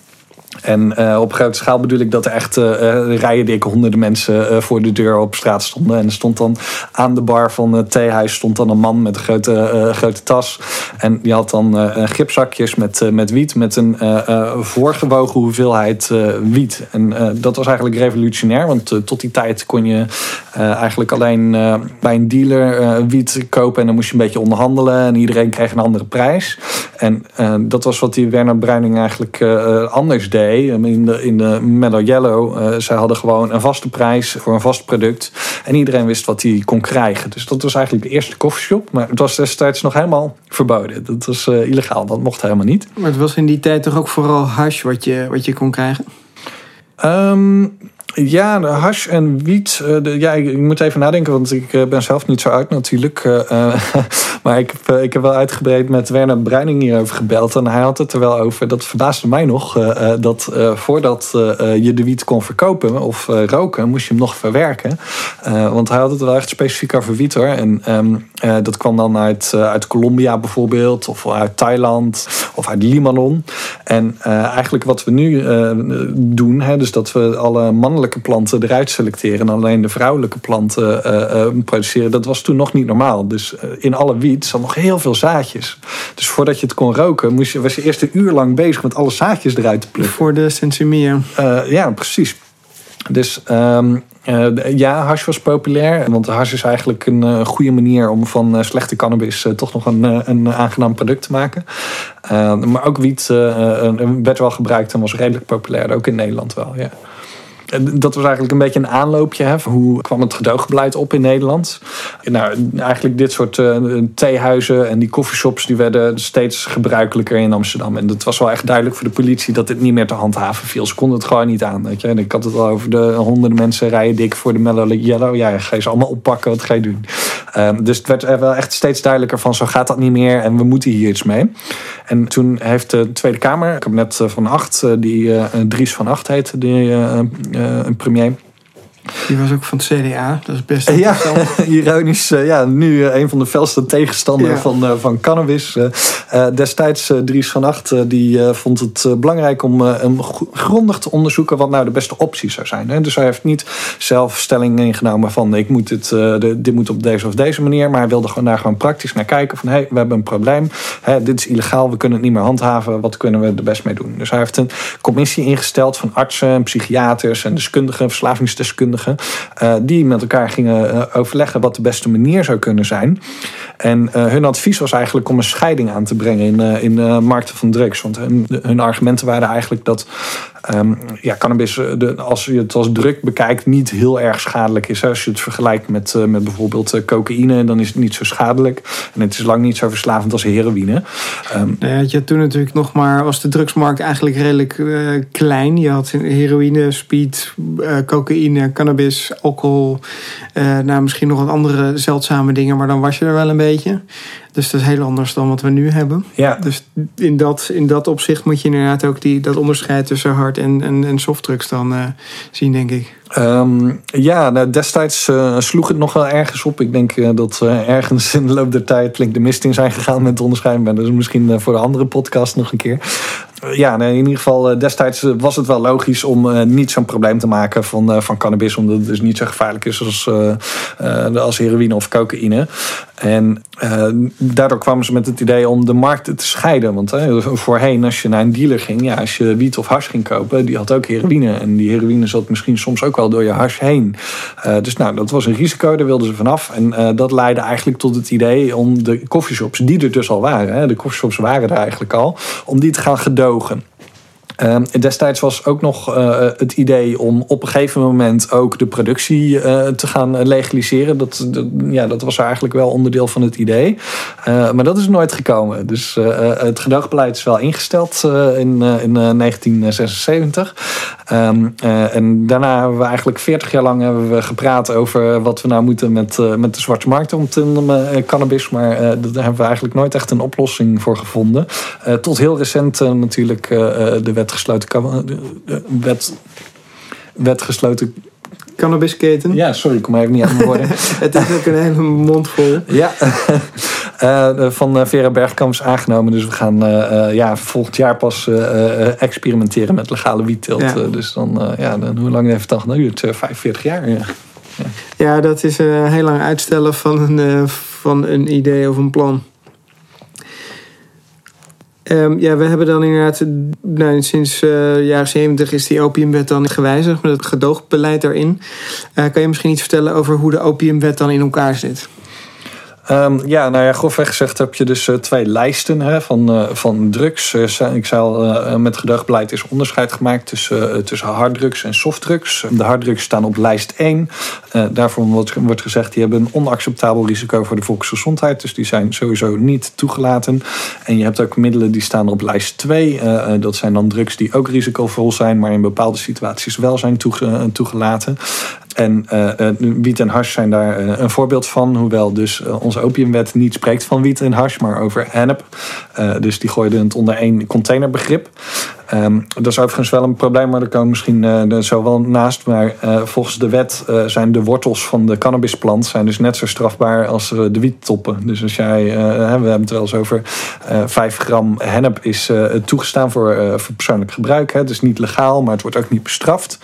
En uh, op grote schaal bedoel ik dat er echt uh, rijen dik honderden mensen voor de deur op straat stonden. En er stond dan aan de bar van het theehuis stond dan een man met een grote, grote tas. En die had dan gipzakjes met, met wiet, met een voorgewogen hoeveelheid wiet. En dat was eigenlijk revolutionair, want tot die tijd kon je eigenlijk alleen bij een dealer wiet kopen. En dan moest je een beetje onderhandelen en iedereen kreeg een andere prijs. En dat was wat die Werner Bruining eigenlijk anders deed. In de, in de Mellow Yellow. Uh, zij hadden gewoon een vaste prijs voor een vast product. En iedereen wist wat hij kon krijgen. Dus dat was eigenlijk de eerste koffieshop. Maar het was destijds nog helemaal verboden. Dat was uh, illegaal. Dat mocht helemaal niet. Maar het was in die tijd toch ook vooral hash wat je, wat je kon krijgen? Um, ja, de hash en wiet. Uh, de, ja, ik, moet even nadenken, want ik uh, ben zelf niet zo uit natuurlijk. Uh, [LAUGHS] maar ik ik heb wel uitgebreid met Werner Bruining hierover gebeld. En hij had het er wel over. Dat verbaasde mij nog. dat voordat je de wiet kon verkopen of roken, moest je hem nog verwerken. want hij had het wel echt specifiek over wiet hoor. En um, dat kwam dan uit, uit Colombia bijvoorbeeld. Of uit Thailand. Of uit Libanon. En eigenlijk wat we nu doen. Hè, dus dat we alle mannelijke planten eruit selecteren en alleen de vrouwelijke planten uh, uh, produceren. Dat was toen nog niet normaal. Dus uh, in alle wiet zat nog heel veel zaadjes. Dus voordat je het kon roken, moest je, was je eerst een uur lang bezig met alle zaadjes eruit te plukken. Voor de sensimia. ja, precies. Dus um, uh, ja, hash was populair. Want hash is eigenlijk een uh, goede manier om van uh, slechte cannabis toch nog een, een aangenaam product te maken. maar ook wiet werd wel gebruikt en was redelijk populair, ook in Nederland wel. Ja. Dat was eigenlijk een beetje een aanloopje. Hè? Hoe kwam het gedoogbeleid op in Nederland? Nou, eigenlijk dit soort uh, theehuizen en die coffeeshops die werden steeds gebruikelijker in Amsterdam. En het was wel echt duidelijk voor de politie dat dit niet meer te handhaven viel. Ze konden het gewoon niet aan. Weet je? En ik had het al over de honderden mensen rijden dik voor de Mellow Yellow. Ja, ga je ze allemaal oppakken, wat ga je doen? Um, dus het werd er wel echt steeds duidelijker van zo gaat dat niet meer en we moeten hier iets mee. En toen heeft de Tweede Kamer, ik heb net van Acht, die uh, Dries van Acht heette, die eh, een premier. Die was ook van het CDA, dat is best Ja, [LAUGHS] ironisch. Eh, ja, nu eh, een van de felste tegenstanders van, uh, van cannabis. destijds Dries van Acht die vond het belangrijk om um, grondig te onderzoeken wat nou de beste optie zou zijn. Hè. Dus hij heeft niet zelf stelling ingenomen van ik moet dit, dit moet op deze of deze manier. Maar hij wilde gewoon daar gewoon praktisch naar kijken van hé, hey, we hebben een probleem. Hè, dit is illegaal, we kunnen het niet meer handhaven. Wat kunnen we er best mee doen? Dus hij heeft een commissie ingesteld van artsen, psychiaters en deskundigen, verslavingsdeskundigen uh, die met elkaar gingen uh, overleggen wat de beste manier zou kunnen zijn. En uh, hun advies was eigenlijk om een scheiding aan te brengen in, in markten van drugs. Want hun argumenten waren eigenlijk dat Um, ja, cannabis, de, als je het als druk bekijkt, niet heel erg schadelijk is. Als je het vergelijkt met, uh, met bijvoorbeeld uh, cocaïne, dan is het niet zo schadelijk. En het is lang niet zo verslavend als heroïne. Um, je toen natuurlijk nog maar, was de drugsmarkt eigenlijk redelijk klein. Je had heroïne, speed, cocaïne, cannabis, alcohol. nou, misschien nog wat andere zeldzame dingen, maar dan was je er wel een beetje. Dus dat is heel anders dan wat we nu hebben. Ja. Dus in dat, in dat opzicht moet je inderdaad ook die, dat onderscheid tussen hard en, en, en softdrugs dan uh, zien, denk ik. Um, ja, nou, destijds uh, sloeg het nog wel ergens op. Ik denk uh, dat ergens in de loop der tijd flink de mist in zijn gegaan met onderscheid. Maar dat is misschien voor de andere podcast nog een keer. Ja, nee, in ieder geval destijds was het wel logisch om niet zo'n probleem te maken van, van cannabis. Omdat het dus niet zo gevaarlijk is als, als heroïne of cocaïne. En daardoor kwamen ze met het idee om de markten te scheiden. Want voorheen, als je naar een dealer ging, ja, als je wiet of hash ging kopen, die had ook heroïne. En die heroïne zat misschien soms ook wel door je hash heen. Dus nou, dat was een risico, daar wilden ze vanaf. En dat leidde eigenlijk tot het idee om de coffeeshops, die er dus al waren, hè, de coffeeshops waren er eigenlijk al, om die te gaan ogen. Uh, destijds was ook nog uh, het idee om op een gegeven moment ook de productie uh, te gaan legaliseren. Dat, ja, dat was eigenlijk wel onderdeel van het idee. maar dat is nooit gekomen. Dus het gedoogbeleid is wel ingesteld in, in 1976. Um, en daarna hebben we eigenlijk 40 jaar lang hebben we gepraat over wat we nou moeten met, met de zwarte markt om te cannabis. Maar daar hebben we eigenlijk nooit echt een oplossing voor gevonden. tot heel recent natuurlijk de wet wetgesloten, wet, wetgesloten cannabisketen. Ja, sorry, ik kom even niet aan mijn woorden. [LAUGHS] het is ook een hele mond vol. Ja, uh, [LAUGHS] van eh, Vera Bergkamp is aangenomen. Dus we gaan uh, ja, volgend jaar pas experimenteren met legale wietteelt. Ja. dus dan, ja, dan, hoe lang heeft het dan geduurd? 45 jaar, ja. Ja, ja dat is heel lang uitstellen van een, van een idee of een plan. Um, ja, we hebben dan inderdaad, nou, sinds uh, jaren 70 is die opiumwet dan gewijzigd met het gedoogbeleid daarin. Uh, kan je misschien iets vertellen over hoe de opiumwet dan in elkaar zit? Um, ja, nou ja, grofweg gezegd heb je dus uh, twee lijsten hè, van, uh, van drugs. Uh, ik zei al, met gedoogbeleid is onderscheid gemaakt tussen, tussen harddrugs en softdrugs. De harddrugs staan op lijst 1. daarvoor wordt, wordt gezegd, die hebben een onacceptabel risico voor de volksgezondheid. Dus die zijn sowieso niet toegelaten. En je hebt ook middelen die staan op lijst 2. dat zijn dan drugs die ook risicovol zijn, maar in bepaalde situaties wel zijn toegelaten. En uh, wiet en hash zijn daar uh, een voorbeeld van. Hoewel dus onze opiumwet niet spreekt van wiet en hash, maar over hennep. dus die gooiden het onder één containerbegrip. Dat is overigens wel een probleem, maar daar komen misschien uh, zo wel naast. Maar uh, volgens de wet uh, zijn de wortels van de cannabisplant zijn dus net zo strafbaar als de wiettoppen. Dus als jij, we hebben het wel eens over 5 gram hennep is toegestaan voor, voor persoonlijk gebruik. Hè. Het is niet legaal, maar het wordt ook niet bestraft.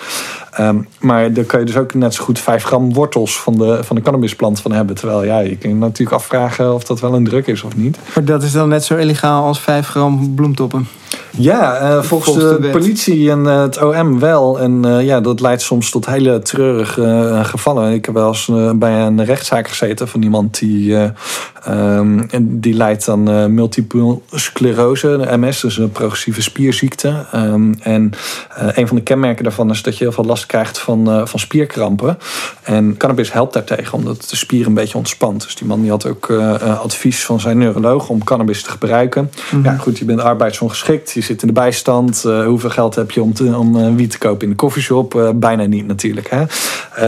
Um, maar dan kun je dus ook net zo goed 5 gram wortels van de, van de cannabisplant van hebben. Terwijl ja, je kunt natuurlijk afvragen of dat wel een druk is of niet. Maar dat is dan net zo illegaal als 5 gram bloemtoppen? Ja, uh, volgens, volgens, de, de politie en uh, het OM wel. En uh, ja, dat leidt soms tot hele treurige gevallen. Ik heb wel eens bij een rechtszaak gezeten van iemand die, um, die leidt aan multiple sclerose, MS, dus een progressieve spierziekte. Um, en een van de kenmerken daarvan is dat je heel veel last krijgt van, van spierkrampen. En cannabis helpt daartegen, omdat de spier een beetje ontspant. Dus die man die had ook advies van zijn neuroloog om cannabis te gebruiken. Mm -hmm. Ja, goed, je bent arbeidsongeschikt zit in de bijstand. Uh, hoeveel geld heb je om, te, om uh, wiet te kopen in de koffieshop? Uh, bijna niet natuurlijk. Hè?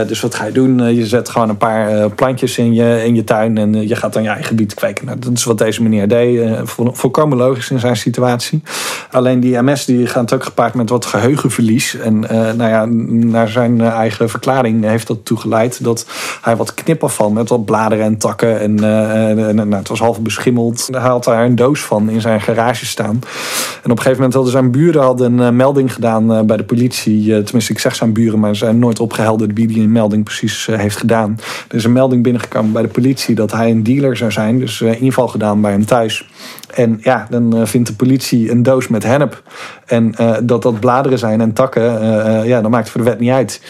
dus wat ga je doen? je zet gewoon een paar plantjes in je, in je tuin en je gaat dan je eigen wiet kweken. Nou, dat is wat deze meneer deed. volkomen logisch in zijn situatie. Alleen die MS die gaat ook gepaard met wat geheugenverlies. En nou ja, naar zijn eigen verklaring heeft dat toegeleid dat hij wat knipafval met wat bladeren en takken. En, nou, het was half beschimmeld. Hij had daar een doos van in zijn garage staan. En op een gegeven moment hadden zijn buren hadden een melding gedaan bij de politie. Tenminste, ik zeg zijn buren, maar ze zijn nooit opgehelderd wie die melding precies heeft gedaan. Er is een melding binnengekomen bij de politie dat hij een dealer zou Dus inval gedaan bij hem thuis. En ja, dan vindt de politie een doos met hennep. En dat dat bladeren zijn en takken, ja, dat maakt voor de wet niet uit.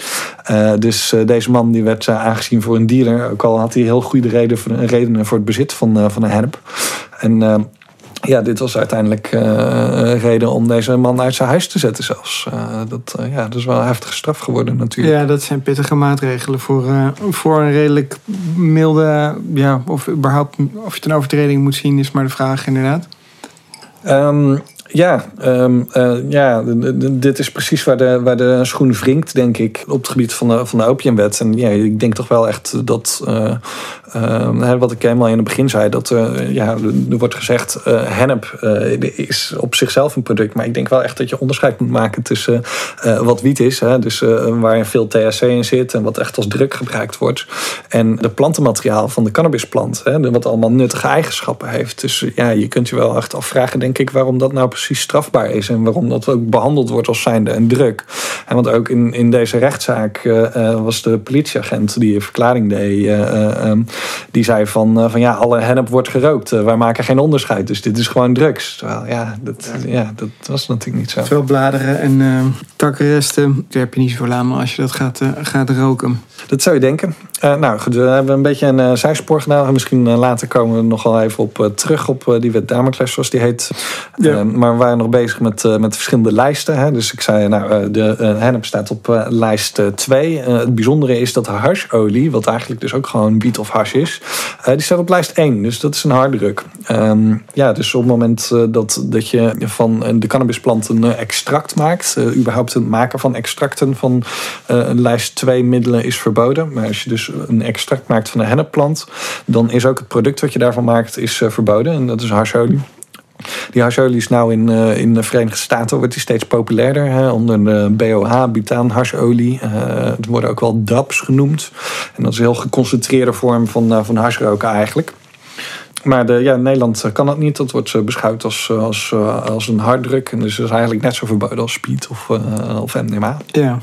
dus deze man die werd aangezien voor een dealer. Ook al had hij heel goede reden voor, redenen voor het bezit van, van een hennep. En ja, dit was uiteindelijk uh, een reden om deze man uit zijn huis te zetten zelfs. Uh, dat, uh, ja, dat is wel een heftige straf geworden natuurlijk. Ja, dat zijn pittige maatregelen voor, voor een redelijk milde... Ja, of überhaupt of je het een overtreding moet zien is maar de vraag inderdaad. Um, ja, um, uh, ja dit is precies waar de, waar de schoen wringt, denk ik, op het gebied van de, van de opiumwet. En ja, ik denk toch wel echt dat, uh, uh, wat ik helemaal in het begin zei, dat ja, er wordt gezegd, hennep is op zichzelf een product. Maar ik denk wel echt dat je onderscheid moet maken tussen wat wiet is, hè, dus waar veel THC in zit en wat echt als druk gebruikt wordt, en de plantenmateriaal van de cannabisplant, hè, wat allemaal nuttige eigenschappen heeft. Dus ja, je kunt je wel echt afvragen, denk ik, waarom dat nou precies strafbaar is en waarom dat ook behandeld wordt als zijnde een druk. En want ook in, in deze rechtszaak uh, was de politieagent die een verklaring deed, uh, um, die zei van, van ja, alle hennep wordt gerookt. wij maken geen onderscheid, dus dit is gewoon drugs. Terwijl ja, dat, ja. dat was natuurlijk niet zo. Veel bladeren en takkenresten, daar heb je niet zoveel aan als je dat gaat, gaat roken. Dat zou je denken. Nou goed, we hebben een beetje een zijspoor gedaan. Misschien later komen we nog wel even op terug op die wet Damocles, zoals die heet. Ja. maar we waren nog bezig met, uh, met verschillende lijsten. Hè. Dus ik zei, nou, uh, de uh, hennep staat op lijst 2. het bijzondere is dat hasholie, wat eigenlijk dus ook gewoon wiet of hash is, die staat op lijst 1. Dus dat is een harddruk. Um, ja, dus op het moment dat, dat je van de cannabisplant een extract maakt, überhaupt het maken van extracten van lijst 2 middelen is verboden. Maar als je dus een extract maakt van een hennepplant, dan is ook het product wat je daarvan maakt is verboden. En dat is hasholie. Die hasholie is nou in, in de Verenigde Staten wordt die steeds populairder. Hè, onder de BOH, butaan hasholie. Uh, het worden ook wel DAPs genoemd. En dat is een heel geconcentreerde vorm van, van hashroken eigenlijk. Maar de, ja, in Nederland kan dat niet. Dat wordt beschouwd als, als, als een harddruk. En dus is eigenlijk net zo verboden als speed of, of MDMA. Ja.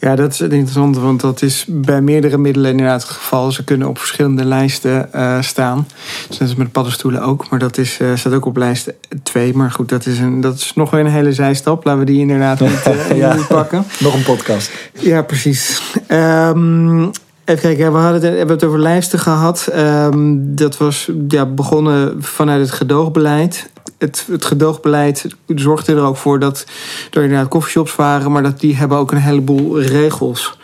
Ja, dat is het interessante, want dat is bij meerdere middelen inderdaad het geval. Ze kunnen op verschillende lijsten uh, staan. Dus met paddenstoelen ook, maar dat is, uh, staat ook op lijst 2. Maar goed, dat is, een, dat is nog weer een hele zijstap. Laten we die inderdaad [LAUGHS] niet, uh, ja. niet pakken. Nog een podcast. Ja, precies. Um, Even kijken, we hadden het, hebben het over lijsten gehad. Um, dat was ja, begonnen vanuit het gedoogbeleid het, het gedoogbeleid zorgde er ook voor dat er inderdaad coffeeshops waren, maar dat die hebben ook een heleboel regels.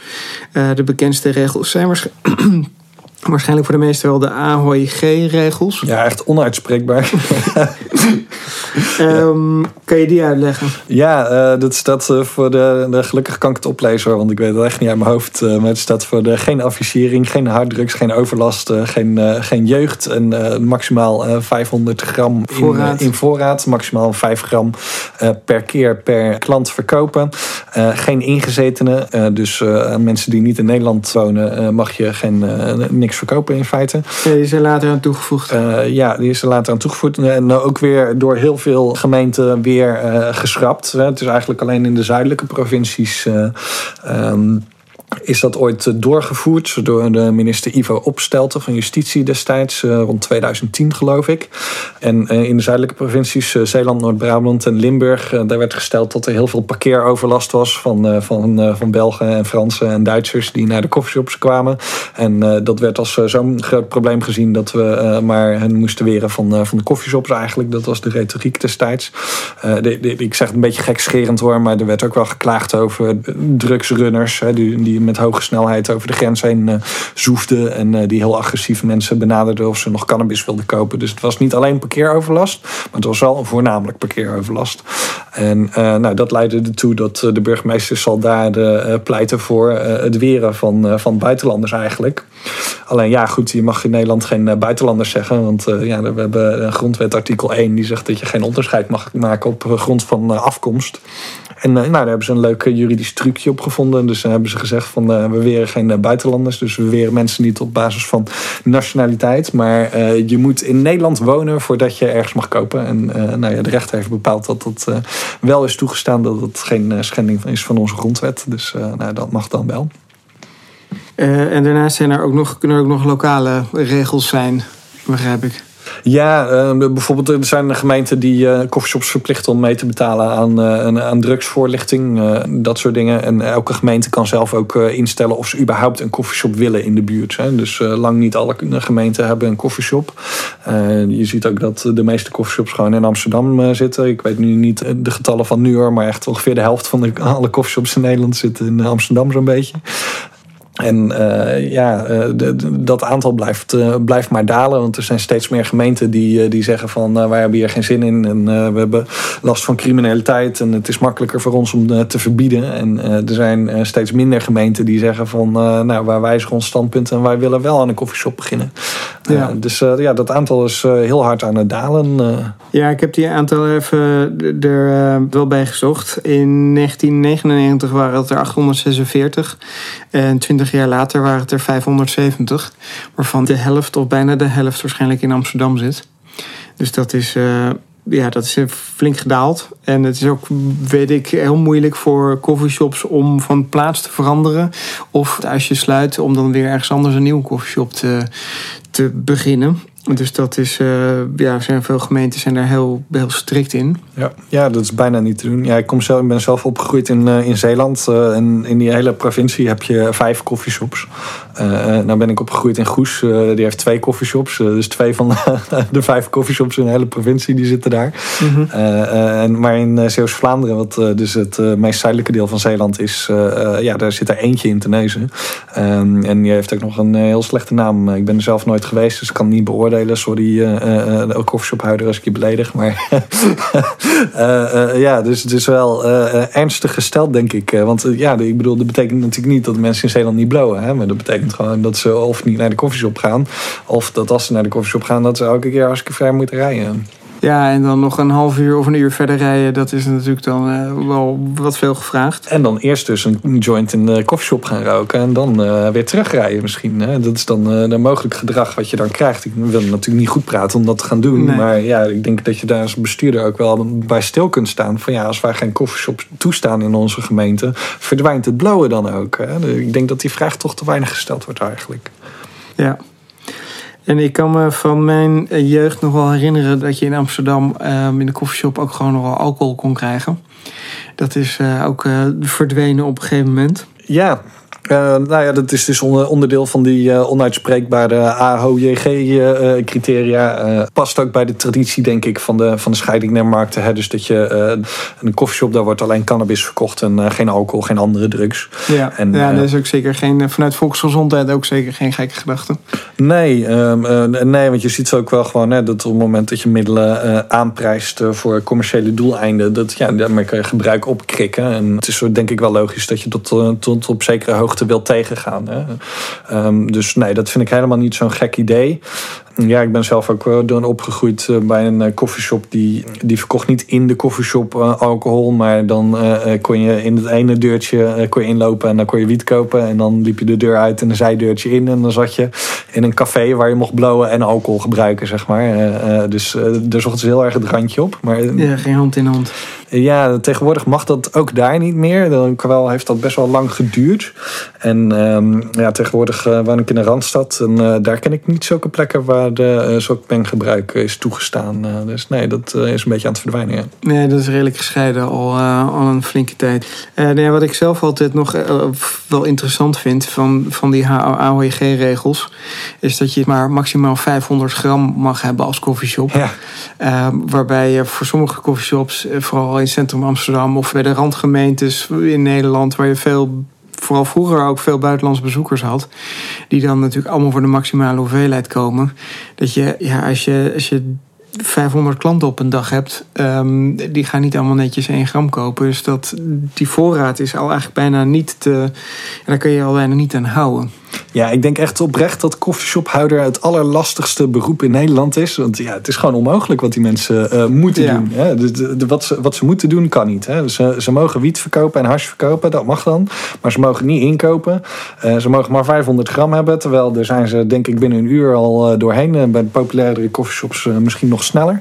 Uh, de bekendste regels zijn waarschijnlijk. [CLEARS THROAT] Waarschijnlijk voor de meesten wel de AHG-regels. Ja, echt onuitspreekbaar. [LAUGHS] um, kan je die uitleggen? Ja, uh, dat staat uh, voor de, de. Gelukkig kan ik het oplezen want ik weet het echt niet uit mijn hoofd. Uh, maar het staat voor de geen affichering, geen harddrugs, geen overlast, geen, geen jeugd. En maximaal 500 gram voorraad. In, in voorraad. Maximaal 5 gram per keer per klant verkopen. geen ingezetenen. dus aan mensen die niet in Nederland wonen, mag je geen, niks verkopen in feite. Ja, die is er later aan toegevoegd. Uh, ja, die is er later aan toegevoegd. En ook weer door heel veel gemeenten weer uh, geschrapt. Het is eigenlijk alleen in de zuidelijke provincies. Uh, um, is dat ooit doorgevoerd door de minister Ivo Opstelten van Justitie destijds, rond 2010 geloof ik. En in de zuidelijke provincies Zeeland, Noord-Brabant en Limburg, daar werd gesteld dat er heel veel parkeeroverlast was van, van, van Belgen en Fransen en Duitsers die naar de coffeeshops kwamen. En dat werd als zo'n groot probleem gezien dat we maar hen moesten weren van, van de coffeeshops eigenlijk. Dat was de retoriek destijds. ik zeg het een beetje gekscherend hoor, maar er werd ook wel geklaagd over drugsrunners die met hoge snelheid over de grens heen uh, zoefden. En uh, die heel agressief mensen benaderden of ze nog cannabis wilden kopen. Dus het was niet alleen parkeeroverlast, maar het was wel een voornamelijk parkeeroverlast. En uh, nou, dat leidde ertoe dat de burgemeester Saldaarde pleiten voor het weren van, van buitenlanders eigenlijk. Alleen ja, goed, je mag in Nederland geen buitenlanders zeggen. Want ja, we hebben grondwet artikel 1 die zegt dat je geen onderscheid mag maken op grond van afkomst. En nou, daar hebben ze een leuk juridisch trucje op gevonden. Dus hebben ze gezegd van uh, we weren geen buitenlanders. Dus we weren mensen niet op basis van nationaliteit. Maar je moet in Nederland wonen voordat je ergens mag kopen. En nou ja, de rechter heeft bepaald dat dat wel is toegestaan. Dat het geen schending is van onze grondwet. Dus nou, dat mag dan wel. en daarnaast zijn er ook nog, kunnen er ook nog lokale regels zijn, begrijp ik. Ja, uh, bijvoorbeeld er zijn gemeenten die uh, coffeeshops verplichten om mee te betalen aan, uh, aan drugsvoorlichting. dat soort dingen. En elke gemeente kan zelf ook instellen of ze überhaupt een coffeeshop willen in de buurt. Hè. Dus lang niet alle gemeenten hebben een coffeeshop. je ziet ook dat de meeste coffeeshops gewoon in Amsterdam zitten. Ik weet nu niet de getallen van nu hoor, maar echt ongeveer de helft van de, alle coffeeshops in Nederland zitten in Amsterdam zo'n beetje. En uh, ja, uh, dat aantal blijft, uh, blijft maar dalen. Want er zijn steeds meer gemeenten die, die zeggen van wij hebben hier geen zin in. En we hebben last van criminaliteit. En het is makkelijker voor ons om te verbieden. En er zijn steeds minder gemeenten die zeggen van nou, wij wijzigen ons standpunt en wij willen wel aan een koffieshop beginnen. Ja. dus ja, dat aantal is heel hard aan het dalen. Ja, ik heb die aantal even er wel bij gezocht. In 1999 waren het er 846. En 20 jaar later waren het er 570, waarvan de helft of bijna de helft waarschijnlijk in Amsterdam zit. Dus dat is, uh, ja, dat is flink gedaald. En het is ook, weet ik, heel moeilijk voor coffeeshops om van plaats te veranderen. Of als je sluit, om dan weer ergens anders een nieuwe coffeeshop te, te beginnen. Dus dat is, uh, ja, zijn veel gemeenten zijn daar heel, heel strikt in. Ja, ja, dat is bijna niet te doen. Ja, ik, kom zelf, ik ben zelf opgegroeid in, uh, in Zeeland. Uh, en in die hele provincie heb je vijf coffeeshops. nou ben ik opgegroeid in Goes. die heeft twee coffeeshops. dus twee van [LAUGHS] de vijf coffeeshops in de hele provincie die zitten daar. Mm en, maar in Zeeuws-Vlaanderen, wat dus het meest zuidelijke deel van Zeeland is... ja, daar zit er eentje in Tenezen. Um, en die heeft ook nog een heel slechte naam. Ik ben er zelf nooit geweest, dus ik kan niet beoordelen Sorry, uh, uh, koffieshophouder als ik je beledig. Maar [LAUGHS] ja, dus het is wel ernstig gesteld, denk ik. Want ja, ik bedoel, dat betekent natuurlijk niet dat mensen in Zeeland niet blowen. Hè? Maar dat betekent gewoon dat ze of niet naar de koffieshop gaan. Of dat als ze naar de koffieshop gaan, dat ze elke keer hartstikke ver moeten rijden. Ja, en dan nog een half uur of een uur verder rijden, dat is natuurlijk dan uh, wel wat veel gevraagd. En dan eerst dus een joint in de koffieshop gaan roken en dan uh, weer terugrijden misschien. Hè? Dat is dan uh, de mogelijk gedrag wat je dan krijgt. Ik wil natuurlijk niet goed praten om dat te gaan doen. Nee. Maar ja, ik denk dat je daar als bestuurder ook wel bij stil kunt staan. Van ja, als wij geen koffieshops toestaan in onze gemeente, verdwijnt het blauwe dan ook. Hè? Ik denk dat die vraag toch te weinig gesteld wordt eigenlijk. Ja, en ik kan me van mijn jeugd nog wel herinneren dat je in Amsterdam um, in de koffieshop ook gewoon nog wel alcohol kon krijgen. Dat is uh, ook uh, verdwenen op een gegeven moment. Ja, uh, nou ja, dat is dus onderdeel van die uh, onuitspreekbare AHOJG-criteria. Uh, past ook bij de traditie, denk ik, van de, van de scheiding naar markten. Hè? Dus dat je een koffieshop, daar wordt alleen cannabis verkocht en geen alcohol, geen andere drugs. Ja, en, ja dat is ook zeker geen, vanuit volksgezondheid ook zeker geen gekke gedachte. Nee, um, nee, want je ziet zo ook wel gewoon hè, dat op het moment dat je middelen aanprijst voor commerciële doeleinden, dat, ja, daarmee kan je gebruik opkrikken. En het is zo, denk ik wel logisch dat je tot, tot op zekere hoogte wil tegengaan. Hè. Um, dus nee, dat vind ik helemaal niet zo'n gek idee. Ja, ik ben zelf ook door opgegroeid eh, bij een eh, koffieshop. Die, die verkocht niet in de koffieshop uh, alcohol. Maar dan kon je in het ene deurtje kon je inlopen en dan kon je wiet kopen. En dan liep je de deur uit en een zijdeurtje in. En dan zat je in een café waar je mocht blowen en alcohol gebruiken, zeg maar. dus daar zochten ze heel erg het randje op. Maar, ja, geen hand in hand. Ja, tegenwoordig mag dat ook daar niet meer. Dan wel heeft dat best wel lang geduurd. En ehm, ja, tegenwoordig woon ik in een randstad. En daar ken ik niet zulke plekken waar de uh, sokpenggebruik is toegestaan. dus nee, dat is een beetje aan het verdwijnen. Ja. Nee, dat is redelijk gescheiden al, al een flinke tijd. nee, wat ik zelf altijd nog wel interessant vind van, van die AOEG-regels... is dat je maar maximaal 500 gram mag hebben als koffieshop. Ja. waarbij je voor sommige koffieshops, vooral in centrum Amsterdam... of bij de randgemeentes in Nederland... waar je veel vooral vroeger ook veel buitenlandse bezoekers had. Die dan natuurlijk allemaal voor de maximale hoeveelheid komen. Dat je, ja, als je, als je 500 klanten op een dag hebt, um, die gaan niet allemaal netjes 1 gram kopen. Dus dat, die voorraad is al eigenlijk bijna niet te. En daar kun je al bijna niet aan houden. Ja, ik denk echt oprecht dat koffieshophouder het allerlastigste beroep in Nederland is. Want ja, het is gewoon onmogelijk wat die mensen uh, moeten doen. Hè? De, de, de, wat, ze, wat ze moeten doen kan niet. Hè? Ze, ze mogen wiet verkopen en hash verkopen, dat mag dan. Maar ze mogen niet inkopen. Uh, ze mogen maar 500 gram hebben. Terwijl daar zijn ze denk ik binnen een uur al uh, doorheen. bij de populairdere koffieshops misschien nog sneller.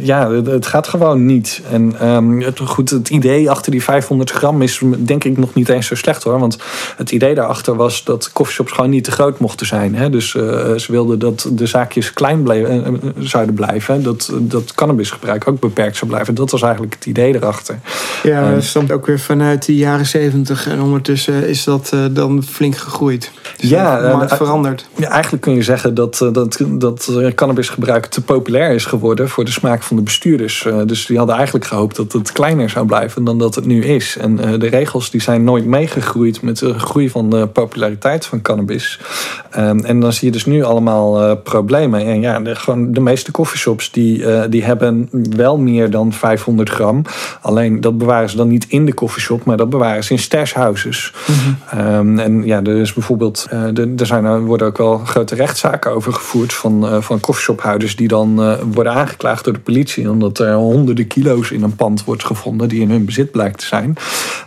ja, het, het, gaat gewoon niet. En um, het, goed, het idee achter die 500 gram is denk ik nog niet eens zo slecht hoor. Want het idee daarachter was dat gewoon niet te groot mochten zijn. Hè? Dus uh, ze wilden dat de zaakjes klein bleven, uh, zouden blijven. Dat, dat cannabisgebruik ook beperkt zou blijven. Dat was eigenlijk het idee erachter. Ja, dat stamt ook weer vanuit de jaren zeventig. En ondertussen is dat dan flink gegroeid. Dus ja, de markt veranderd. Ja, eigenlijk kun je zeggen dat, dat, dat cannabisgebruik te populair is geworden voor de smaak van de bestuurders. dus die hadden eigenlijk gehoopt dat het kleiner zou blijven dan dat het nu is. En de regels die zijn nooit meegegroeid met de groei van de populariteit van cannabis. Um, en dan zie je dus nu allemaal uh, problemen. En ja, de, gewoon de meeste coffeeshops die, uh, die hebben wel meer dan 500 gram. Alleen dat bewaren ze dan niet in de coffeeshop, maar dat bewaren ze in stashhouses. Mm -hmm. um, en ja, er is bijvoorbeeld, uh, de, er zijn, er worden ook wel grote rechtszaken over gevoerd van, van coffeeshophouders die dan worden aangeklaagd door de politie. Omdat er honderden kilo's in een pand wordt gevonden die in hun bezit blijkt te zijn.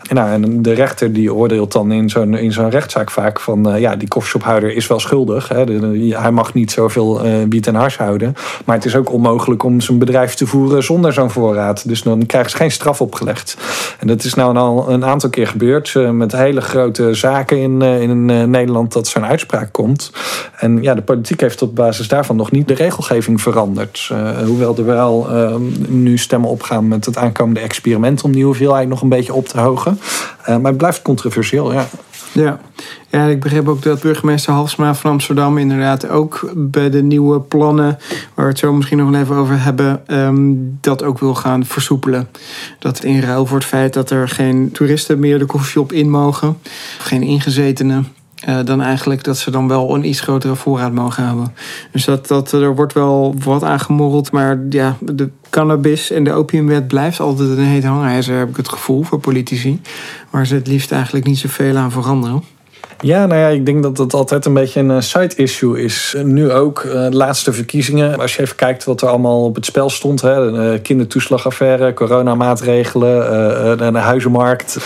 En, nou, en de rechter die oordeelt dan in zo'n in zo'n rechtszaak vaak van ja, die koffieshophouder is wel schuldig. Hè. hij mag niet zoveel uh, wiet en hars houden. Maar het is ook onmogelijk om zijn bedrijf te voeren zonder zo'n voorraad. Dus dan krijgen ze geen straf opgelegd. En dat is nou al een aantal keer gebeurd. Uh, met hele grote zaken in, uh, in Nederland dat zo'n uitspraak komt. En ja, de politiek heeft op basis daarvan nog niet de regelgeving veranderd. hoewel er wel nu stemmen opgaan met het aankomende experiment om die hoeveelheid nog een beetje op te hogen. maar het blijft controversieel, ja. Ja. ja, ik begreep ook dat burgemeester Halsma van Amsterdam inderdaad ook bij de nieuwe plannen, waar we het zo misschien nog even over hebben, um, dat ook wil gaan versoepelen. Dat in ruil voor het feit dat er geen toeristen meer de koffieshop in mogen, geen ingezetenen, uh, dan eigenlijk dat ze dan wel een iets grotere voorraad mogen hebben. Dus dat, dat, er wordt wel wat aangemorreld, maar ja, de cannabis en de opiumwet blijft altijd een heet hangijzer, heb ik het gevoel, voor politici. Waar ze het liefst eigenlijk niet zoveel aan veranderen. Ja, nou ja, ik denk dat het altijd een beetje een eh, side issue is. Nu ook, uh, de laatste verkiezingen. Als je even kijkt wat er allemaal op het spel stond. Hè, de kindertoeslagaffaire, coronamaatregelen, de huizenmarkt.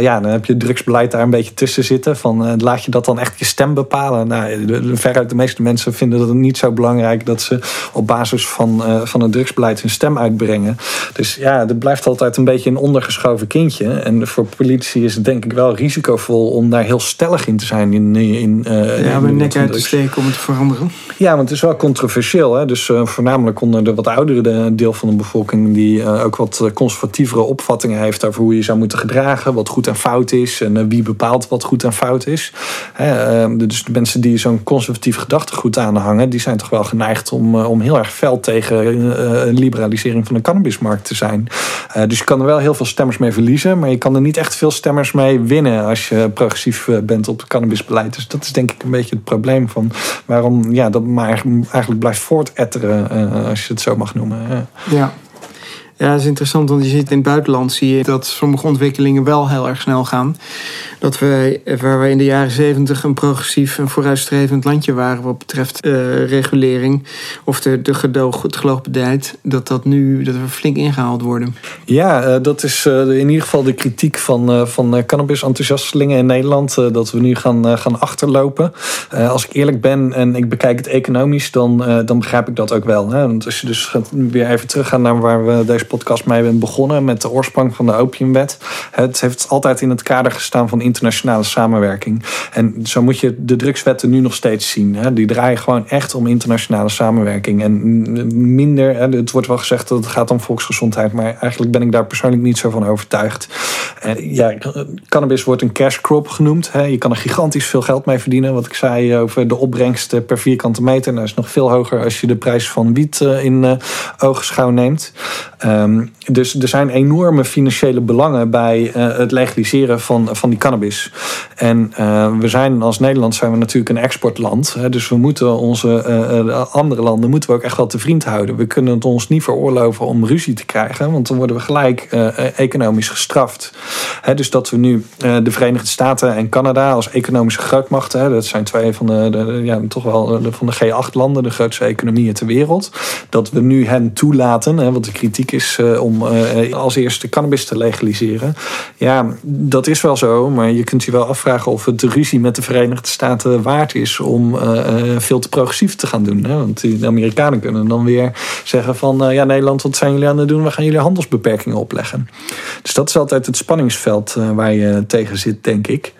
ja, dan heb je drugsbeleid daar een beetje tussen zitten. Van, laat je dat dan echt je stem bepalen? Nou, veruit de meeste mensen vinden het niet zo belangrijk... dat ze op basis van, van het drugsbeleid hun stem uitbrengen. Dus ja, er blijft altijd een beetje een ondergeschoven kindje. En voor politici is het denk ik wel risicovol om daar heel stellig in te zijn in. in uh, ja, mijn nek uit te steken om het te veranderen. Ja, want het is wel controversieel. Hè? Dus uh, voornamelijk onder de wat oudere deel van de bevolking, die uh, ook wat conservatievere opvattingen heeft over hoe je zou moeten gedragen, wat goed en fout is en wie bepaalt wat goed en fout is. Hè, dus de mensen die zo'n conservatief gedachtegoed aanhangen, die zijn toch wel geneigd om, om heel erg fel tegen liberalisering van de cannabismarkt te zijn. dus je kan er wel heel veel stemmers mee verliezen, maar je kan er niet echt veel stemmers mee winnen als je progressief bent op cannabisbeleid. Dus dat is denk ik een beetje het probleem van waarom ja, dat maar eigenlijk blijft voortetteren, uh, als je het zo mag noemen. Ja. Ja. Dat is interessant, want je ziet in het buitenland zie je dat sommige ontwikkelingen wel heel erg snel gaan. Dat wij, waar wij in de jaren zeventig een progressief en vooruitstrevend landje waren wat betreft uh, regulering of de, de gedoog, het geloogbeleid, dat dat nu dat we flink ingehaald worden. Ja, uh, dat is in ieder geval de kritiek van, van cannabis-enthousiastelingen in Nederland, dat we nu gaan, gaan achterlopen. als ik eerlijk ben en ik bekijk het economisch, dan, dan begrijp ik dat ook wel. Hè? Want als je dus weer even teruggaan naar waar we deze podcast mee ben begonnen met de oorsprong van de opiumwet. Het heeft altijd in het kader gestaan van internationale samenwerking. En zo moet je de drugswetten nu nog steeds zien. Die draaien gewoon echt om internationale samenwerking. En minder, het wordt wel gezegd dat het gaat om volksgezondheid, maar eigenlijk ben ik daar persoonlijk niet zo van overtuigd. ja, cannabis wordt een cash crop genoemd. Je kan er gigantisch veel geld mee verdienen. Wat ik zei over de opbrengst per vierkante meter. Nou, dat is nog veel hoger als je de prijs van wiet eh, in oogschouw neemt. Um, dus er zijn enorme financiële belangen bij uh, het legaliseren van, van die cannabis. En uh, we zijn als Nederland zijn we natuurlijk een exportland. Hè, dus we moeten onze uh, andere landen moeten we ook echt wel te vriend houden. We kunnen het ons niet veroorloven om ruzie te krijgen, want dan worden we gelijk economisch gestraft. Hè, dus dat we nu de Verenigde Staten en Canada als economische grootmachten, hè, dat zijn twee van de, ja, toch wel van de G8-landen, de grootste economieën ter wereld, dat we nu hen toelaten, hè, want de kritiek is om om uh, als eerste cannabis te legaliseren. Ja, dat is wel zo, maar je kunt je wel afvragen of het de ruzie met de Verenigde Staten waard is om uh, veel te progressief te gaan doen. Hè? Want de Amerikanen kunnen dan weer zeggen van ja, Nederland, wat zijn jullie aan het doen? We gaan jullie handelsbeperkingen opleggen. Dus dat is altijd het spanningsveld waar je tegen zit, denk ik.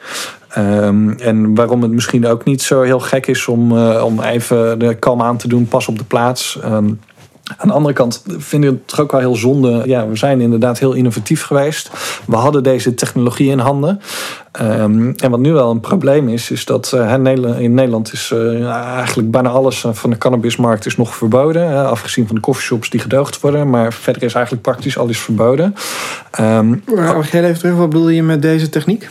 Um, en waarom het misschien ook niet zo heel gek is om, om even de kalm aan te doen, pas op de plaats. Um, aan de andere kant vind ik het toch ook wel heel zonde. Ja, we zijn inderdaad heel innovatief geweest. We hadden deze technologie in handen. Um, en wat nu wel een probleem is, is dat uh, in Nederland is uh, eigenlijk bijna alles van de cannabismarkt is nog verboden. Uh, afgezien van de coffeeshops die gedoogd worden. Maar verder is eigenlijk praktisch alles verboden. Um, maar, even terug, wat bedoel je met deze techniek?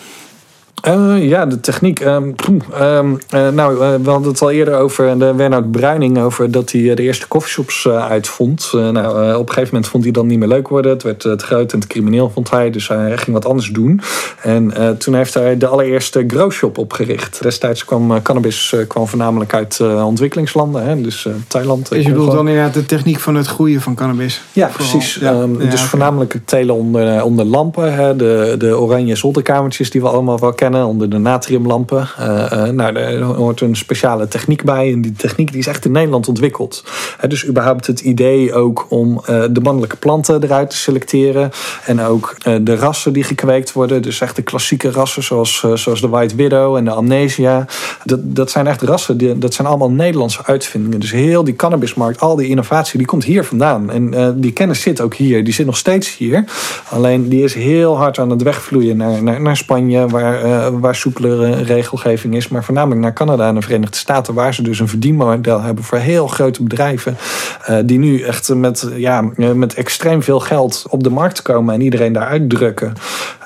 Uh, ja, de techniek. Um, um, uh, nou, uh, we hadden het al eerder over de Wernhout Bruining, over dat hij de eerste coffeeshops uitvond. nou, op een gegeven moment vond hij dan niet meer leuk worden. Het werd te groot en te crimineel, vond hij. Dus hij ging wat anders doen. En toen heeft hij de allereerste growshop opgericht. Destijds kwam cannabis kwam voornamelijk uit ontwikkelingslanden, hè, dus Thailand. Dus je bedoelt dan inderdaad de techniek van het groeien van cannabis? Ja, precies. Ja. Um, ja, dus voornamelijk het telen onder, onder lampen. Hè, de, de oranje zolderkamertjes die we allemaal wel kennen onder de natriumlampen. Uh, uh, nou, daar hoort een speciale techniek bij. En die techniek die is echt in Nederland ontwikkeld. Dus überhaupt het idee ook om de mannelijke planten eruit te selecteren. En ook de rassen die gekweekt worden. Dus echt de klassieke rassen zoals, zoals de White Widow en de Amnesia. Dat, dat zijn echt rassen, die, dat zijn allemaal Nederlandse uitvindingen. Dus heel die cannabismarkt, al die innovatie, die komt hier vandaan. En die kennis zit ook hier. Die zit nog steeds hier. Alleen die is heel hard aan het wegvloeien naar, naar Spanje, waar waar soepelere regelgeving is, maar voornamelijk naar Canada en de Verenigde Staten, waar ze dus een verdienmodel hebben voor heel grote bedrijven, uh, die nu echt met, ja, met extreem veel geld op de markt komen en iedereen daaruit drukken.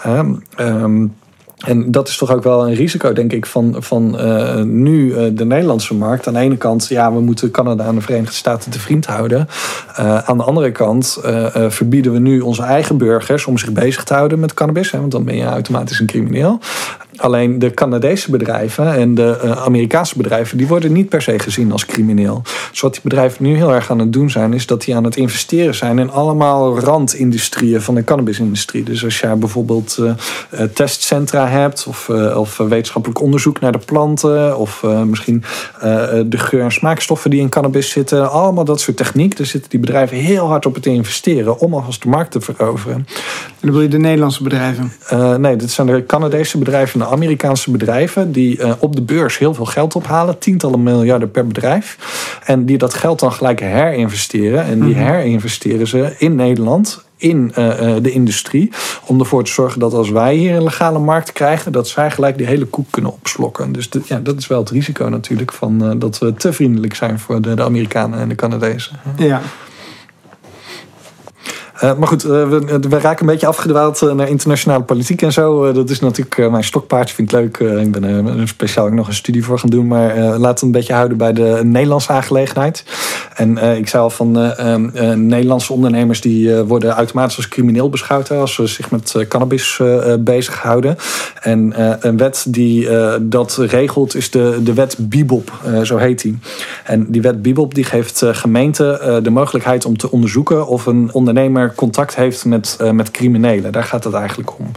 Uh, um, en dat is toch ook wel een risico, denk ik, van, van uh, nu uh, de Nederlandse markt. Aan de ene kant, ja, we moeten Canada en de Verenigde Staten te vriend houden. Uh, aan de andere kant verbieden we nu onze eigen burgers om zich bezig te houden met cannabis. Hè, want dan ben je automatisch een crimineel. Alleen de Canadese bedrijven en de Amerikaanse bedrijven, die worden niet per se gezien als crimineel. Dus wat die bedrijven nu heel erg aan het doen zijn, is dat die aan het investeren zijn in allemaal randindustrieën van de cannabisindustrie. Dus als jij bijvoorbeeld testcentra hebt, of, uh, of wetenschappelijk onderzoek naar de planten, of misschien de geur- en smaakstoffen die in cannabis zitten. Allemaal dat soort techniek. Daar zitten die bedrijven heel hard op te investeren om alvast de markt te veroveren. En dan wil je de Nederlandse bedrijven? nee, dit zijn de Canadese bedrijven Amerikaanse bedrijven die op de beurs heel veel geld ophalen, tientallen miljarden per bedrijf. En die dat geld dan gelijk herinvesteren. En die mhm. herinvesteren ze in Nederland in uh, de industrie. Om ervoor te zorgen dat als wij hier een legale markt krijgen, dat zij gelijk die hele koek kunnen opslokken. Dus de, ja, dat is wel het risico natuurlijk van uh, dat we te vriendelijk zijn voor de, de Amerikanen en de Canadezen. Ja. Uh, maar goed, uh, we, we, raken een beetje afgedwaald naar internationale politiek en zo. dat is natuurlijk mijn stokpaardje, vind ik leuk. ik ben er speciaal nog een studie voor gaan doen. Maar laten we een beetje houden bij de Nederlandse aangelegenheid. En ik zei al van ehm, Nederlandse ondernemers die worden automatisch als crimineel beschouwd als ze zich met cannabis bezighouden. En een wet die dat regelt is de, de wet Bibop, zo heet die. En die wet Bibop die geeft gemeenten de mogelijkheid om te onderzoeken of een ondernemer contact heeft met, met criminelen. Daar gaat het eigenlijk om.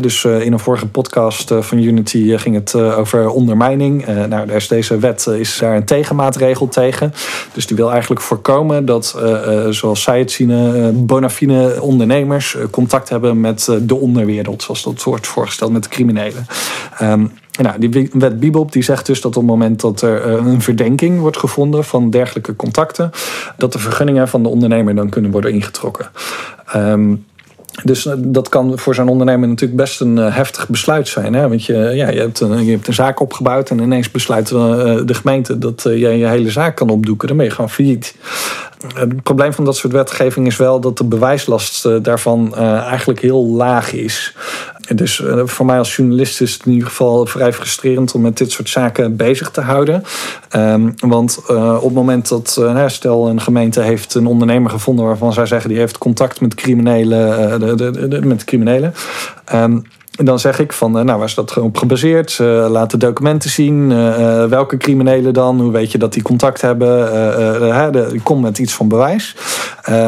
dus in een vorige podcast van Unity ging het over ondermijning. nou, daar is deze wet is daar een tegenmaatregel tegen. Dus die wil eigenlijk voorkomen dat, zoals zij het zien, bona fide ondernemers contact hebben met de onderwereld, zoals dat wordt voorgesteld met de criminelen. Um, nou, die wet Bibop die zegt dus dat op het moment dat er eh, een verdenking wordt gevonden van dergelijke contacten, dat de vergunningen van de ondernemer dan kunnen worden ingetrokken. Um, dus eh, dat kan voor zo'n ondernemer natuurlijk best een eh, heftig besluit zijn. Hè? Want je, ja, je, hebt een, je hebt een zaak opgebouwd en ineens besluit de gemeente dat je je hele zaak kan opdoeken. Dan ben je gewoon failliet. Het probleem van dat soort wetgeving is wel dat de bewijslast daarvan eigenlijk heel laag is. Dus uh, voor mij als journalist is het in ieder geval vrij frustrerend om met dit soort zaken bezig te houden. Um, want uh, op het moment dat, uh, stel een gemeente heeft een ondernemer gevonden waarvan zij zeggen die heeft contact met criminelen, de, de, met criminelen. En dan zeg ik van, eh, nou, waar is dat op gebaseerd? Uh, laat de documenten zien. Uh, welke criminelen dan? Hoe weet je dat die contact hebben? Uh, kom met iets van bewijs.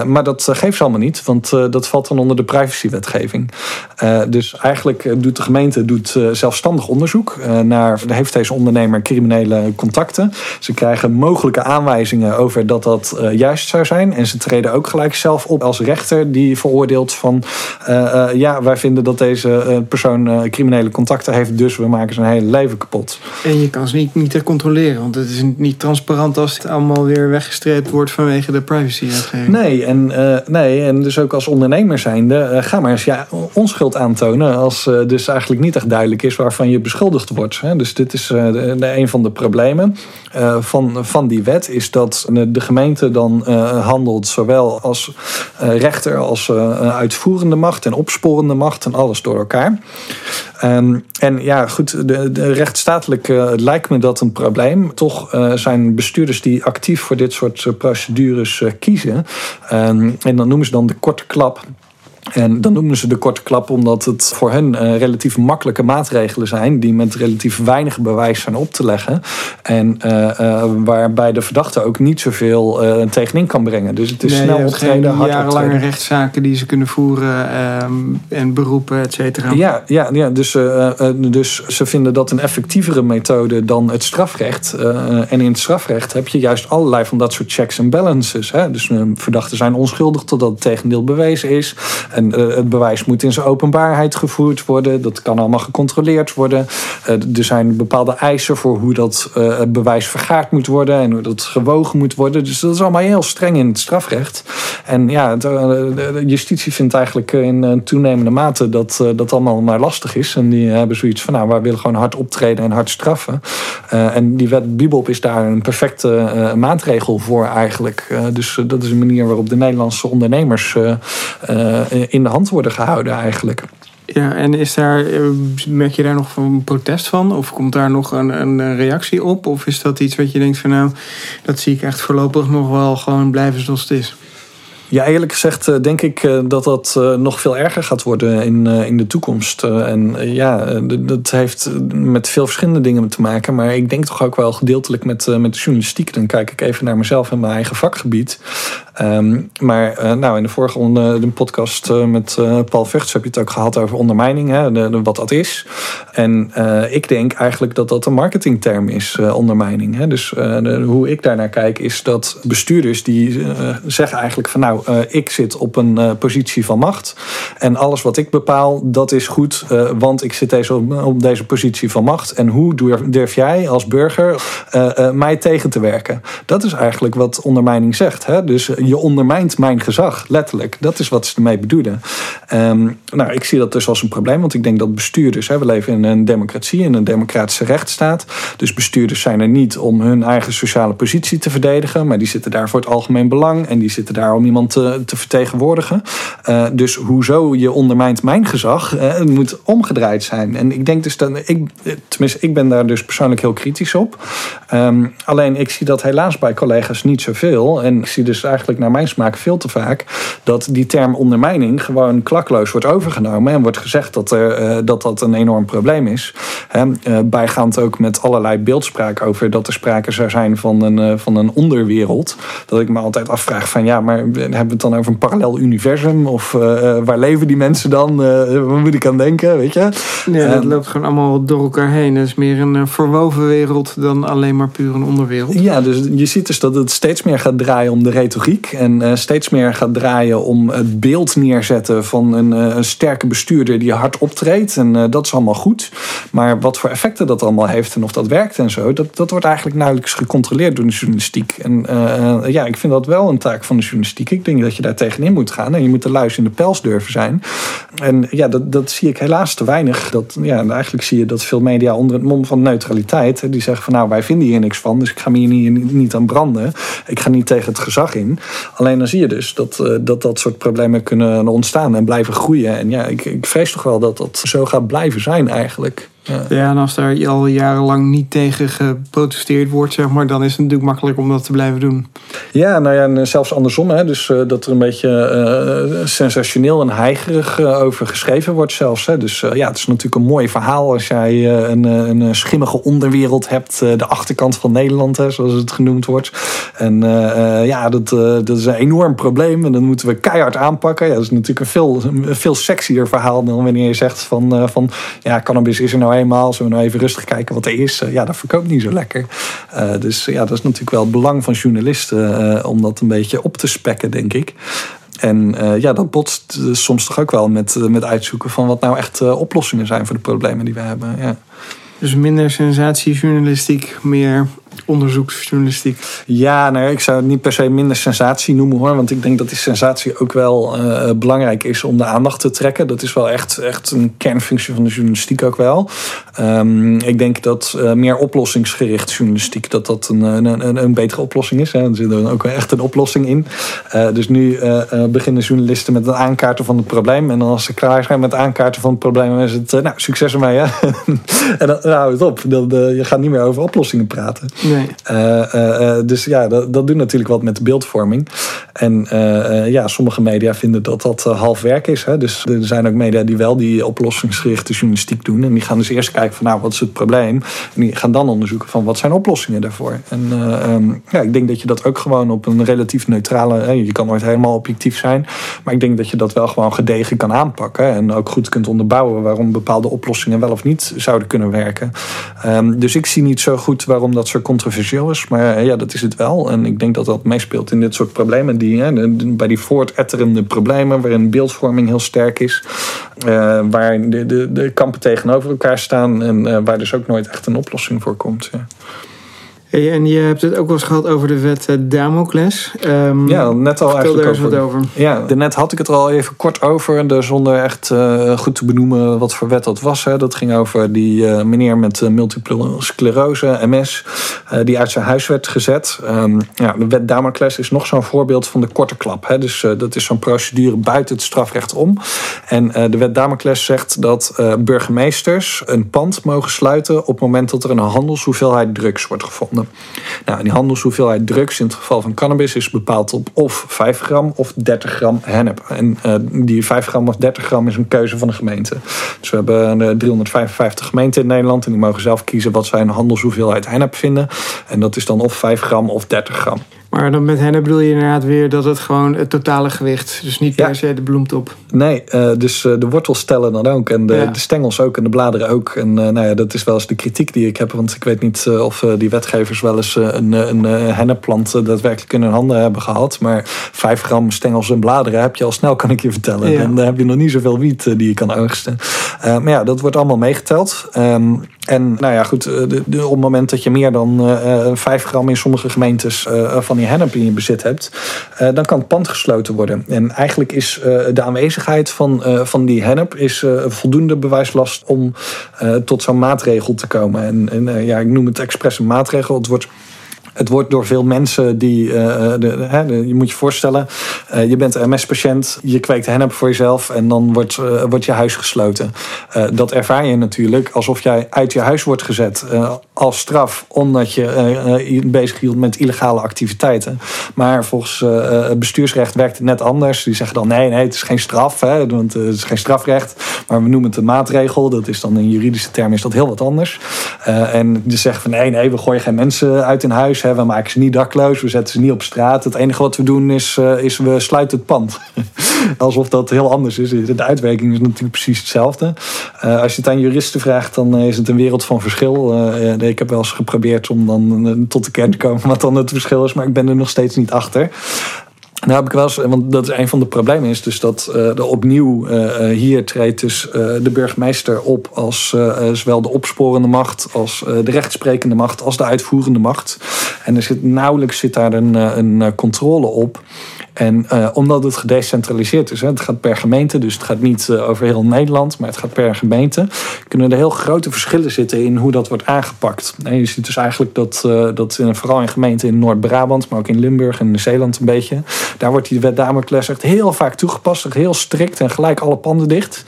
maar dat geeft ze allemaal niet, want dat valt dan onder de privacywetgeving. dus eigenlijk doet de gemeente doet, zelfstandig onderzoek naar, heeft deze ondernemer criminele contacten. Ze krijgen mogelijke aanwijzingen over dat dat juist zou zijn. En ze treden ook gelijk zelf op als rechter die veroordeelt van, ja, wij vinden dat deze persoon persoon uh, criminele contacten heeft, dus we maken zijn hele leven kapot. En je kan ze niet, niet controleren, want het is niet transparant als het allemaal weer weggestreept wordt vanwege de privacy. Nee, en, uh, nee, en dus ook als ondernemer zijnde, uh, ga maar eens ja, onschuld aantonen als dus eigenlijk niet echt duidelijk is waarvan je beschuldigd wordt. Hè. Dus dit is de, de, een van de problemen van, van die wet, is dat de gemeente dan handelt zowel als rechter als uitvoerende macht en opsporende macht en alles door elkaar. Um, en ja, goed, de, de rechtsstatelijk uh, lijkt me dat een probleem. Toch uh, zijn bestuurders die actief voor dit soort uh, procedures kiezen. Um, en dan noemen ze dan de korte klap. En dan noemen ze de korte klap omdat het voor hen uh, relatief makkelijke maatregelen zijn, die met relatief weinig bewijs zijn op te leggen. En uh, uh, waarbij de verdachte ook niet zoveel tegenin kan brengen. Dus het is nee, snel optreden, hard jarenlange optreden. rechtszaken die ze kunnen voeren ehm, en beroepen, et cetera. Ja, ja, ja dus, dus ze vinden dat een effectievere methode dan het strafrecht. en in het strafrecht heb je juist allerlei van dat soort checks en balances. Hè? Dus verdachten zijn onschuldig totdat het tegendeel bewezen is. En uh, het bewijs moet in zijn openbaarheid gevoerd worden. Dat kan allemaal gecontroleerd worden. Uh, er zijn bepaalde eisen voor hoe dat uh, bewijs vergaard moet worden en hoe dat gewogen moet worden. Dus dat is allemaal heel streng in het strafrecht. En ja, de justitie vindt eigenlijk in toenemende mate dat dat allemaal maar lastig is. En die hebben zoiets van, nou, wij willen gewoon hard optreden en hard straffen. en die wet Bibop is daar een perfecte maatregel voor eigenlijk. dus dat is een manier waarop de Nederlandse ondernemers in de hand worden gehouden eigenlijk. Ja, en is daar, eh, merk je daar nog een protest van? Of komt daar nog een, een reactie op? Of is dat iets wat je denkt van nou, dat zie ik echt voorlopig nog wel gewoon blijven zoals het is? Ja, eerlijk gezegd eh, denk ik eh, dat dat nog veel erger gaat worden in, in de toekomst. En ja, dat heeft met veel verschillende dingen te maken. Maar ik denk toch ook wel gedeeltelijk met, met de journalistiek. Dan kijk ik even naar mezelf en mijn eigen vakgebied. Um, maar uh, nou, in de vorige onder, de podcast uh, met Paul Vechts heb je het ook gehad over ondermijning, hè, de, wat dat is. En ik denk eigenlijk dat dat een marketingterm is, ondermijning. Hè. Dus hoe ik daarnaar kijk is dat bestuurders die zeggen eigenlijk van nou, ik zit op een positie van macht. En alles wat ik bepaal, dat is goed, want ik zit deze, op, deze positie van macht. En hoe durf, durf jij als burger mij tegen te werken? Dat is eigenlijk wat ondermijning zegt. Hè. Dus je ondermijnt mijn gezag, letterlijk. Dat is wat ze ermee bedoelen. Um, nou, ik zie dat dus als een probleem, want ik denk dat bestuurders, hè, we leven in een democratie, in een democratische rechtsstaat. Dus bestuurders zijn er niet om hun eigen sociale positie te verdedigen, maar die zitten daar voor het algemeen belang en die zitten daar om iemand te, te vertegenwoordigen. Uh, dus hoezo je ondermijnt mijn gezag, uh, het moet omgedraaid zijn. En ik denk dus dat, ik, tenminste, ik ben daar dus persoonlijk heel kritisch op. Um, alleen ik zie dat helaas bij collega's niet zoveel. En ik zie dus eigenlijk eigenlijk naar mijn smaak veel te vaak dat die term ondermijning gewoon klakloos wordt overgenomen en wordt gezegd dat er, dat, dat een enorm probleem is. bijgaand ook met allerlei beeldspraak over dat er sprake zou zijn van een, van een onderwereld. Dat ik me altijd afvraag van ja, maar hebben we het dan over een parallel universum? Of waar leven die mensen dan? waar moet ik aan denken, weet je? Ja, dat loopt gewoon allemaal door elkaar heen. Het is meer een verwoven wereld dan alleen maar puur een onderwereld. Ja, dus je ziet dus dat het steeds meer gaat draaien om de retoriek. En uh, steeds meer gaat draaien om het beeld neerzetten van een, uh, een sterke bestuurder die hard optreedt. En uh, dat is allemaal goed. Maar wat voor effecten dat allemaal heeft en of dat werkt en zo, dat, dat wordt eigenlijk nauwelijks gecontroleerd door de journalistiek. En ja, ik vind dat wel een taak van de journalistiek. Ik denk dat je daar tegenin moet gaan en je moet de luis in de pels durven zijn. En ja, dat, dat zie ik helaas te weinig. Dat, ja, eigenlijk zie je dat veel media onder het mom van neutraliteit, die zeggen van nou, wij vinden hier niks van, dus ik ga me hier niet, niet aan branden. Ik ga niet tegen het gezag in. Alleen dan zie je dus dat uh, dat, dat soort problemen kunnen ontstaan en blijven groeien. En ja, ik, ik vrees toch wel dat dat zo gaat blijven zijn eigenlijk. Ja. ja, en als daar al jarenlang niet tegen geprotesteerd wordt, zeg maar, dan is het natuurlijk makkelijk om dat te blijven doen. Ja, nou ja, en zelfs andersom. Hè, dus uh, dat er een beetje uh, sensationeel en heigerig uh, over geschreven wordt zelfs. Hè. Dus ja, het is natuurlijk een mooi verhaal als jij een, een schimmige onderwereld hebt. de achterkant van Nederland, hè, zoals het genoemd wordt. En ja, dat, dat is een enorm probleem en dat moeten we keihard aanpakken. Ja, dat is natuurlijk een veel, een veel sexier verhaal dan wanneer je zegt van, van ja, cannabis is er nou eenmaal. Zullen we nou even rustig kijken wat er is? ja, dat verkoopt niet zo lekker. dus ja, dat is natuurlijk wel het belang van journalisten om dat een beetje op te spekken, denk ik. En ja, dat botst soms toch ook wel met, met uitzoeken van wat nou echt oplossingen zijn voor de problemen die we hebben. Ja. Dus minder sensatiejournalistiek, meer onderzoeksjournalistiek. Ja, nou, ik zou het niet per se minder sensatie noemen hoor. Want ik denk dat die sensatie ook wel uh, belangrijk is om de aandacht te trekken. Dat is wel echt, echt een kernfunctie van de journalistiek ook wel. Um, ik denk dat uh, meer oplossingsgericht journalistiek dat dat een, een, een, betere oplossing is. Hè. Er zit er ook echt een oplossing in. Uh, dus nu beginnen journalisten met het aankaarten van het probleem. En als ze klaar zijn met het aankaarten van het probleem, dan is het nou, succes ermee. Hè? [LAUGHS] en dan, dan houdt het op. Dan, je gaat niet meer over oplossingen praten. Nee. Uh, dus ja, dat, dat doet natuurlijk wat met beeldvorming. En ja, sommige media vinden dat dat half werk is. Hè. Dus er zijn ook media die wel die oplossingsgerichte journalistiek doen. En die gaan dus eerst kijken van nou, wat is het probleem? En die gaan dan onderzoeken van wat zijn oplossingen daarvoor. En um, ja, ik denk dat je dat ook gewoon op een relatief neutrale... Hè, je kan nooit helemaal objectief zijn. Maar ik denk dat je dat wel gewoon gedegen kan aanpakken. En ook goed kunt onderbouwen waarom bepaalde oplossingen wel of niet zouden kunnen werken. Um, dus ik zie niet zo goed waarom dat zo controversieel is. Maar eh, ja, dat is het wel. En ik denk dat dat meespeelt in dit soort problemen. Die, hè, bij die voortetterende problemen, waarin beeldvorming heel sterk is. Uh, waar de, de, de kampen tegenover elkaar staan. En uh, waar dus ook nooit echt een oplossing voor komt. Ja. Hey, en je hebt het ook wel eens gehad over de wet Damocles. Um, ja, net al eigenlijk daar eens wat over. Ja, net had ik het er al even kort over. Zonder echt uh, goed te benoemen wat voor wet dat was. Hè. Dat ging over die uh, meneer met uh, multiple sclerose, MS. die uit zijn huis werd gezet. Um, ja, de wet Damocles is nog zo'n voorbeeld van de korte klap. Hè. Dus dat is zo'n procedure buiten het strafrecht om. En de wet Damocles zegt dat burgemeesters een pand mogen sluiten... op het moment dat er een handelshoeveelheid drugs wordt gevonden. Nou, die handelshoeveelheid drugs in het geval van cannabis is bepaald op of 5 gram of 30 gram hennep. En uh, die 5 gram of 30 gram is een keuze van de gemeente. Dus we hebben uh, 355 gemeenten in Nederland en die mogen zelf kiezen wat zij een handelshoeveelheid hennep vinden. En dat is dan of 5 gram of 30 gram. Maar dan met hennep bedoel je inderdaad weer dat het gewoon het totale gewicht, dus niet per se de bloemtop. Nee, uh, dus uh, de wortels tellen dan ook en de, ja. de, stengels ook en de bladeren ook. En uh, nou ja, dat is wel eens de kritiek die ik heb, want ik weet niet of die wetgevers wel eens een, een hennepplant daadwerkelijk in hun handen hebben gehad. Maar 5 gram stengels en bladeren heb je al snel, kan ik je vertellen. Ja. Dan heb je nog niet zoveel wiet die je kan oogsten. maar ja, dat wordt allemaal meegeteld. Um, en nou ja, goed, de, de, op het moment dat je meer dan uh, 5 gram in sommige gemeentes van die hennep in je bezit hebt, uh, dan kan het pand gesloten worden. En eigenlijk is de aanwezigheid van, van die hennep is, voldoende bewijslast om tot zo'n maatregel te komen. En, en ja, ik noem het expres een maatregel. Het wordt het wordt door veel mensen die. de, hè, je moet je voorstellen, je bent MS-patiënt, je kweekt hennep voor jezelf en dan wordt, wordt je huis gesloten. dat ervaar je natuurlijk alsof jij uit je huis wordt gezet als straf, omdat je bezig hield met illegale activiteiten. Maar volgens bestuursrecht werkt het net anders. Die zeggen dan: nee, nee, het is geen straf, hè, want het is geen strafrecht, maar we noemen het een maatregel. Dat is dan in juridische termen is dat heel wat anders. En ze zeggen van nee, nee, we gooien geen mensen uit in huis. We maken ze niet dakloos, we zetten ze niet op straat. Het enige wat we doen is, uh, is we sluiten het pand. [LAUGHS] Alsof dat heel anders is. De uitwerking is natuurlijk precies hetzelfde. Uh, als je het aan juristen vraagt, dan is het een wereld van verschil. ik heb wel eens geprobeerd om dan tot de kern te komen wat dan het verschil is, maar ik ben er nog steeds niet achter. Nou heb ik eens, want dat is een van de problemen, is dus dat uh, de opnieuw uh, hier treedt dus de burgemeester op als zowel de opsporende macht, als de rechtsprekende macht, als de uitvoerende macht. En er zit nauwelijks zit daar een, een controle op. En uh, omdat het gedecentraliseerd is, hè, het gaat per gemeente, dus het gaat niet uh, over heel Nederland, maar het gaat per gemeente, kunnen er heel grote verschillen zitten in hoe dat wordt aangepakt. En je ziet dus eigenlijk dat, uh, dat vooral in gemeenten in Noord-Brabant, maar ook in Limburg en Zeeland een beetje, daar wordt die wet Damocles echt heel vaak toegepast, heel strikt en gelijk alle panden dicht.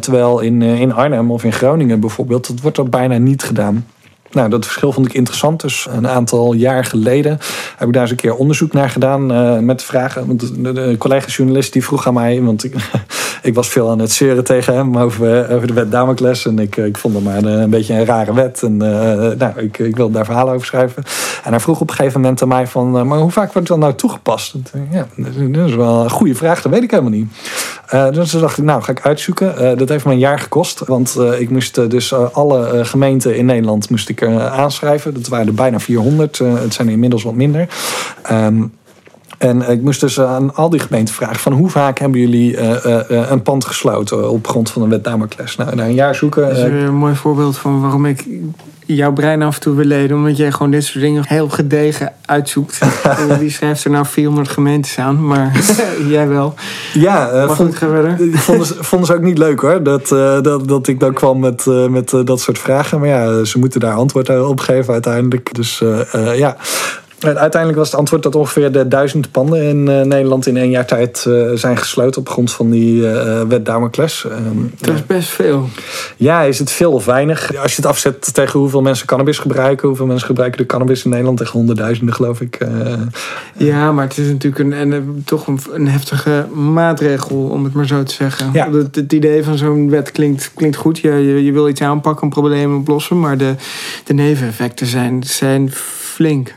terwijl in, in Arnhem of in Groningen bijvoorbeeld, dat wordt dat bijna niet gedaan. Nou, dat verschil vond ik interessant. Dus een aantal jaar geleden heb ik daar eens een keer onderzoek naar gedaan uh, met vragen. Want de, collega-journalist die vroeg aan mij, want ik, [LAUGHS] ik was veel aan het zeuren tegen hem over, eh, over de wet Damocles. En ik, ik vond het maar een, beetje een rare wet. En nou, ik, ik wilde daar verhalen over schrijven. En hij vroeg op een gegeven moment aan mij van, maar hoe vaak wordt dan nou toegepast? ja, dat is wel een goede vraag, dat weet ik helemaal niet. dus toen dacht ik, nou ga ik uitzoeken. dat heeft me een jaar gekost. Want ik moest dus alle gemeenten in Nederland moest ik aanschrijven. Dat waren er bijna 400. Eh, het zijn inmiddels wat minder. Ehm, en ik moest dus aan al die gemeenten vragen: van hoe vaak hebben jullie uh, een pand gesloten op grond van een wet Damocles? Nou, na een jaar zoeken. Dat is een mooi voorbeeld van waarom ik jouw brein af en toe wil leden. Omdat jij gewoon dit soort dingen heel gedegen uitzoekt. [LAUGHS] Wie schrijft er nou 400 gemeentes aan? Maar [LAUGHS] jij wel. Ja, uh, vond, vonden, ze, [LAUGHS] vonden ze ook niet leuk hoor. Dat, uh, dat, dat ik dan kwam met, uh, met dat soort vragen. Maar ja, ze moeten daar antwoord op geven uiteindelijk. Dus ja. Uiteindelijk was het antwoord dat ongeveer de duizend panden in uh, Nederland in één jaar tijd uh, zijn gesloten op grond van die uh, wet Damocles. Um, dat is best veel. Ja, is het veel of weinig? Als je het afzet tegen hoeveel mensen cannabis gebruiken, hoeveel mensen gebruiken de cannabis in Nederland, tegen honderdduizenden geloof ik. ja, maar het is natuurlijk een, een toch een, een, heftige maatregel, om het maar zo te zeggen. Ja. Het, het idee van zo'n wet klinkt, klinkt goed. Je, je, je, wil iets aanpakken, een probleem oplossen, maar de, de neveneffecten zijn, zijn flink.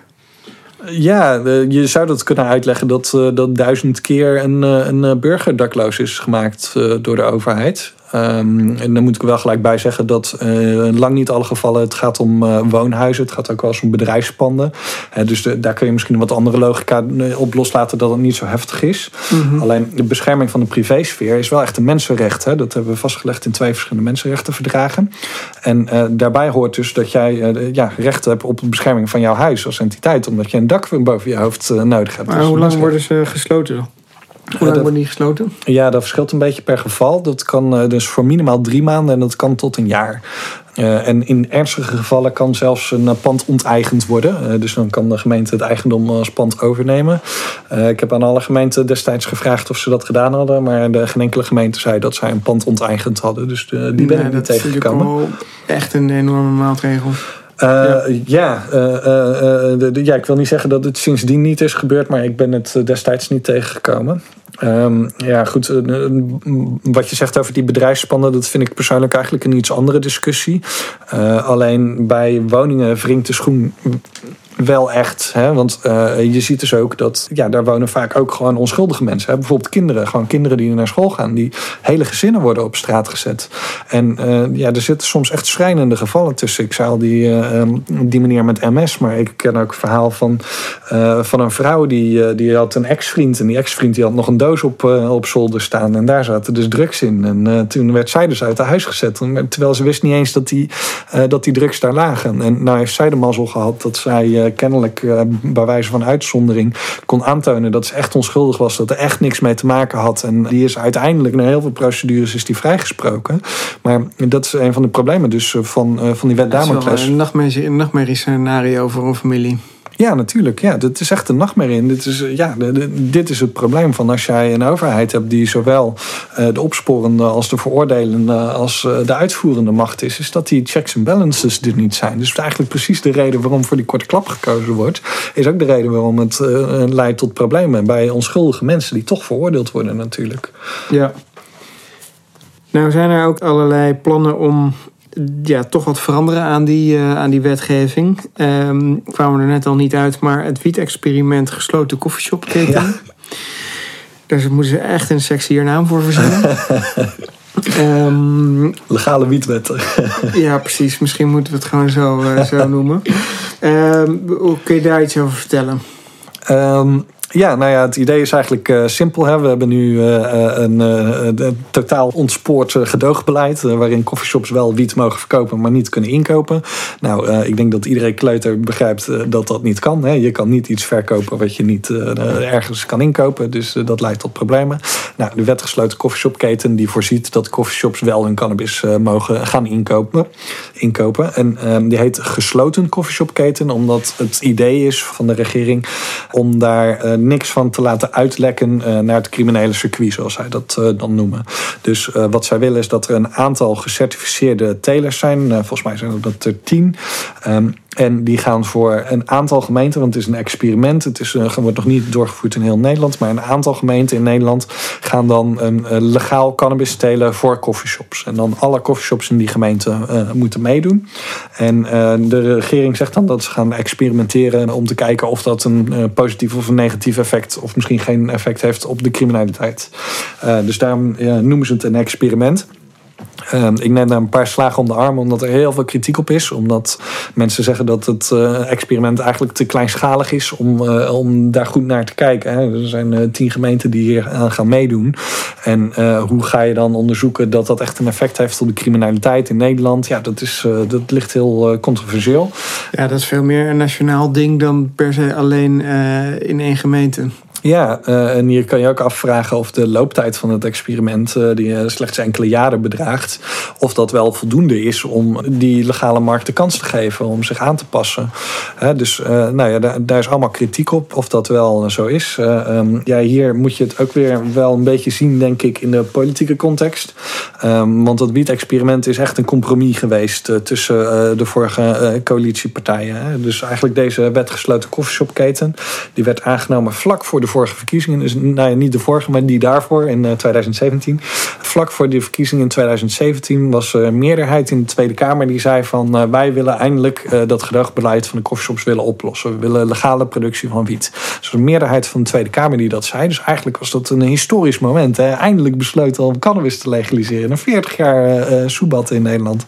Ja, je zou dat kunnen uitleggen dat, eh, dat duizend keer een, eh, een eh, burger dakloos is gemaakt door de overheid. Um, en dan moet ik wel gelijk bij zeggen dat uh, lang niet alle gevallen het gaat om uh, woonhuizen. Het gaat ook wel eens om bedrijfspanden. Uh, dus de, daar kun je misschien een wat andere logica op loslaten dat het niet zo heftig is. Mm -hmm. Alleen de bescherming van de privésfeer is wel echt een mensenrecht. Hè? Dat hebben we vastgelegd in twee verschillende mensenrechtenverdragen. En daarbij hoort dus dat jij ja, recht hebt op de bescherming van jouw huis als entiteit. Omdat je een dak boven je hoofd nodig hebt. Maar dus hoe lang worden ze gesloten? Hoe lang wordt die gesloten? Ja, dat verschilt een beetje per geval. Dat kan uh, dus voor minimaal drie maanden en dat kan tot een jaar. Uh, en in ernstige gevallen kan zelfs een pand onteigend worden. Uh, dus dan kan de gemeente het eigendom als pand overnemen. ik heb aan alle gemeenten destijds gevraagd of ze dat gedaan hadden. Maar de geen enkele gemeente zei dat zij een pand onteigend hadden. Dus de, die ben ik niet tegengekomen. Dat is echt een enorme maatregel. Uh, ja, uh, uh, ja, ik wil niet zeggen dat het sindsdien niet is gebeurd, maar ik ben het destijds niet tegengekomen. Um, ja, goed. wat je zegt over die bedrijfspannen, dat vind ik persoonlijk eigenlijk een iets andere discussie. alleen bij woningen wringt de schoen wel echt. Hè? Want uh, je ziet dus ook dat ja, daar wonen vaak ook gewoon onschuldige mensen. Hè? Bijvoorbeeld kinderen. Gewoon kinderen die naar school gaan. Die hele gezinnen worden op straat gezet. En uh, ja, er zitten soms echt schrijnende gevallen tussen. Ik zei al die, uh, die meneer met MS. Maar ik ken ook verhaal van, van een vrouw die, die had een ex-vriend. En die ex-vriend die had nog een doos op, op zolder staan. En daar zaten dus drugs in. En toen werd zij dus uit haar huis gezet. Terwijl ze wist niet eens dat die, dat die drugs daar lagen. En nou heeft zij de mazzel gehad dat zij kennelijk uh, bij wijze van uitzondering kon aantonen dat ze echt onschuldig was, dat er echt niks mee te maken had. En die is uiteindelijk na heel veel procedures is die vrijgesproken. Maar dat is een van de problemen dus eh, van, uh, van die wet Damocles. Een nachtmerrie scenario voor een familie. Ja, natuurlijk. Ja, dit is echt een nachtmerrie. Dit is, ja, dit is het probleem van als jij een overheid hebt die zowel de opsporende als de veroordelende als de uitvoerende macht is, is dat die checks en balances er niet zijn. Dus eigenlijk precies de reden waarom voor die korte klap gekozen wordt, is ook de reden waarom het leidt tot problemen bij onschuldige mensen die toch veroordeeld worden natuurlijk. Ja. Nou zijn er ook allerlei plannen om ja, toch wat veranderen aan die, uh, aan die wetgeving. Um, kwamen er net al niet uit, maar het wiet-experiment gesloten koffieshopketen. Ja. Daar moeten ze echt een sexier naam voor verzinnen. um, [LAUGHS] Legale wietwetten. [LAUGHS] ja, precies. Misschien moeten we het gewoon zo, uh, zo [LAUGHS] noemen. Um, hoe kun je daar iets over vertellen? Ja, nou ja, het idee is eigenlijk uh, simpel. Hè. We hebben nu een, uh, een, totaal ontspoord gedoogbeleid. waarin coffeeshops wel wiet mogen verkopen, maar niet kunnen inkopen. Nou, ik denk dat iedereen kleuter begrijpt dat dat niet kan. Hè. Je kan niet iets verkopen wat je niet ergens kan inkopen. Dus dat leidt tot problemen. Nou, de wetgesloten coffeeshopketen die voorziet dat coffeeshops wel hun cannabis mogen gaan inkopen. inkopen. En ehm, die heet gesloten coffeeshopketen, omdat het idee is van de regering om daar niks van te laten uitlekken eh, naar het criminele circuit, zoals zij dat eh, dan noemen. Dus eh, wat zij willen is dat er een aantal gecertificeerde telers zijn. volgens mij zijn dat er tien. Ehm, en die gaan voor een aantal gemeenten, want het is een experiment. Het is, uh, wordt nog niet doorgevoerd in heel Nederland. Maar een aantal gemeenten in Nederland gaan dan een legaal cannabis telen voor coffeeshops. En dan alle coffeeshops in die gemeente uh, moeten meedoen. En de regering zegt dan dat ze gaan experimenteren om te kijken of dat een positief of een negatief effect, of misschien geen effect heeft op de criminaliteit. dus daarom noemen ze het een experiment. Ehm, ik neem daar een paar slagen om de arm, omdat er heel veel kritiek op is. Omdat mensen zeggen dat het uh, experiment eigenlijk te kleinschalig is om, uh, om daar goed naar te kijken. Hè. Er zijn uh, tien gemeenten die hier aan gaan meedoen. En hoe ga je dan onderzoeken dat dat echt een effect heeft op de criminaliteit in Nederland? Ja, dat, is, dat ligt heel controversieel. Ja, dat is veel meer een nationaal ding dan per se alleen in één gemeente. Ja, uh, en hier kan je ook afvragen of de looptijd van het experiment, uh, die uh, slechts enkele jaren bedraagt, of dat wel voldoende is om die legale markt de kans te geven om zich aan te passen. dus nou ja, daar, is allemaal kritiek op of dat wel zo is. Um, ja, hier moet je het ook weer wel een beetje zien, denk ik, in de politieke context. Um, want het wiet-experiment is echt een compromis geweest tussen de vorige coalitiepartijen. Hè. Dus eigenlijk deze wetgesloten koffieshopketen, die werd aangenomen vlak voor de vorige verkiezingen, dus nou ja, niet de vorige, maar die daarvoor in 2017. Eh, Vlak voor die verkiezingen in 2017 was een meerderheid in de Tweede Kamer die zei van uh, wij willen eindelijk uh, dat gedoogbeleid van de koffieshops willen oplossen. We willen legale productie van wiet. Dus een meerderheid van de Tweede Kamer die dat zei. Dus eigenlijk was dat een historisch moment. Hè. Eindelijk besloten om cannabis te legaliseren. Na 40 jaar uh, soebat in Nederland.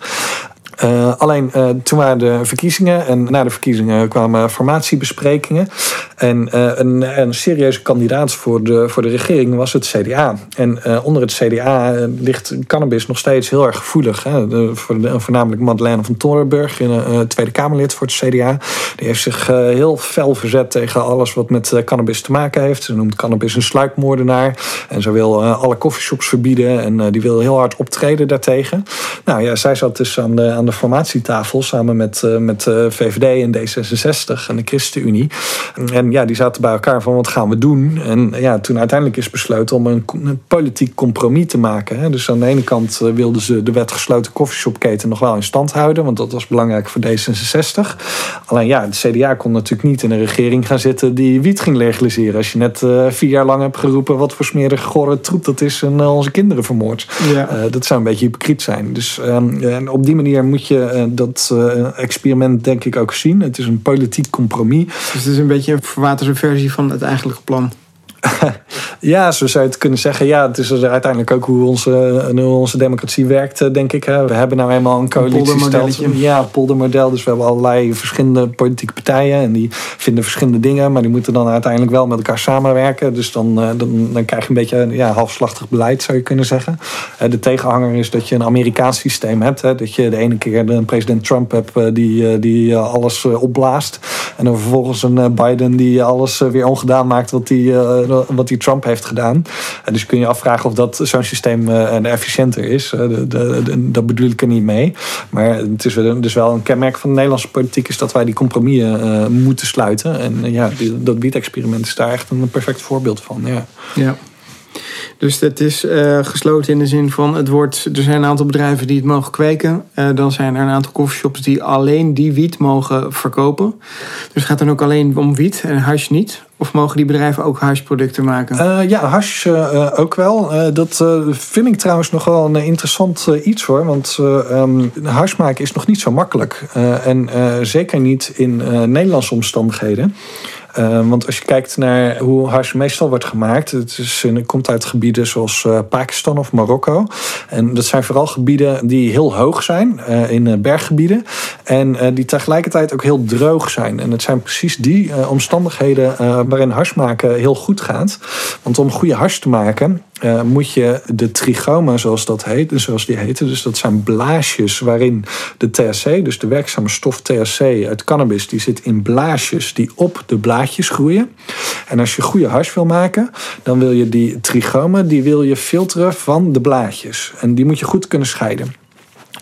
Uh, alleen uh, toen waren de verkiezingen en na de verkiezingen kwamen formatiebesprekingen. En uh, een, een, serieuze kandidaat voor de, voor de regering was het CDA. En onder het CDA ligt cannabis nog steeds heel erg gevoelig. Hè? De, voor voornamelijk Madeleine van Torenburg, Tweede Kamerlid voor het CDA. Die heeft zich heel fel verzet tegen alles wat met cannabis te maken heeft. Ze noemt cannabis een sluikmoordenaar. En ze wil alle coffeeshops verbieden. En die wil heel hard optreden daartegen. Nou ja, zij zat dus aan de, de formatietafel samen met, uh, met uh, VVD en D66 en de ChristenUnie. En ja, die zaten bij elkaar van wat gaan we doen? En ja, toen uiteindelijk is besloten om een, een politiek compromis te maken. Hè. Dus aan de ene kant uh, wilden ze de wet gesloten koffieshopketen nog wel in stand houden, want dat was belangrijk voor D66. Alleen ja, de CDA kon natuurlijk niet in een regering gaan zitten die wiet ging legaliseren. Als je net vier jaar lang hebt geroepen wat voor smerige gore troep dat is en onze kinderen vermoord. Ja. dat zou een beetje hypocriet zijn. Dus ehm, op die manier moet je uh, dat uh, experiment denk ik ook zien. Het is een politiek compromis. Dus het is een beetje een verwaterde versie van het eigenlijke plan. [LAUGHS] ja, zo zou je het kunnen zeggen. Ja, het is dus uiteindelijk ook hoe onze, hoe onze democratie werkt, eh, denk ik. We hebben nou eenmaal een coalitiestelsel. Ja, poldermodel. Dus we hebben allerlei verschillende politieke partijen. En die vinden verschillende dingen. Maar die moeten dan uiteindelijk wel met elkaar samenwerken. Dus dan, eh, dan, dan krijg je een beetje ja, halfslachtig beleid, zou je kunnen zeggen. Eh, de tegenhanger is dat je een Amerikaans systeem hebt. Dat je de ene keer een president Trump hebt die, die alles opblaast. En dan vervolgens een Biden die alles weer ongedaan maakt wat hij wat die Trump heeft gedaan. En dus kun je afvragen of dat zo'n systeem efficiënter is. De, de, dat bedoel ik er niet mee. Maar het is dus wel een kenmerk van de Nederlandse politiek is dat wij die compromissen moeten sluiten. En ja, dat wiet-experiment is daar echt een perfect voorbeeld van. Ja. ja. Dus het is uh, gesloten in de zin van het wordt, er zijn een aantal bedrijven die het mogen kweken. Uh, dan zijn er een aantal coffeeshops die alleen die wiet mogen verkopen. Dus het gaat dan ook alleen om wiet en hash niet. Of mogen die bedrijven ook hashproducten maken? Uh, ja, hash ook wel. dat vind ik trouwens nog wel een interessant iets hoor. Want um, hash maken is nog niet zo makkelijk. en zeker niet in Nederlandse omstandigheden. Ehm, want als je kijkt naar hoe hash meestal wordt gemaakt, het, is, het komt uit gebieden zoals uh, Pakistan of Marokko. En dat zijn vooral gebieden die heel hoog zijn, uh, in uh, berggebieden. En die tegelijkertijd ook heel droog zijn. En het zijn precies die omstandigheden waarin hash maken heel goed gaat. Want om goede hash te maken, moet je de trigoma, zoals dat heet, zoals die heten, dus dat zijn blaasjes waarin de THC, dus de werkzame stof THC uit cannabis, die zit in blaasjes die op de blaadjes groeien. En als je goede hash wil maken, dan wil je die trigoma, die wil je filteren van de blaadjes. En die moet je goed kunnen scheiden.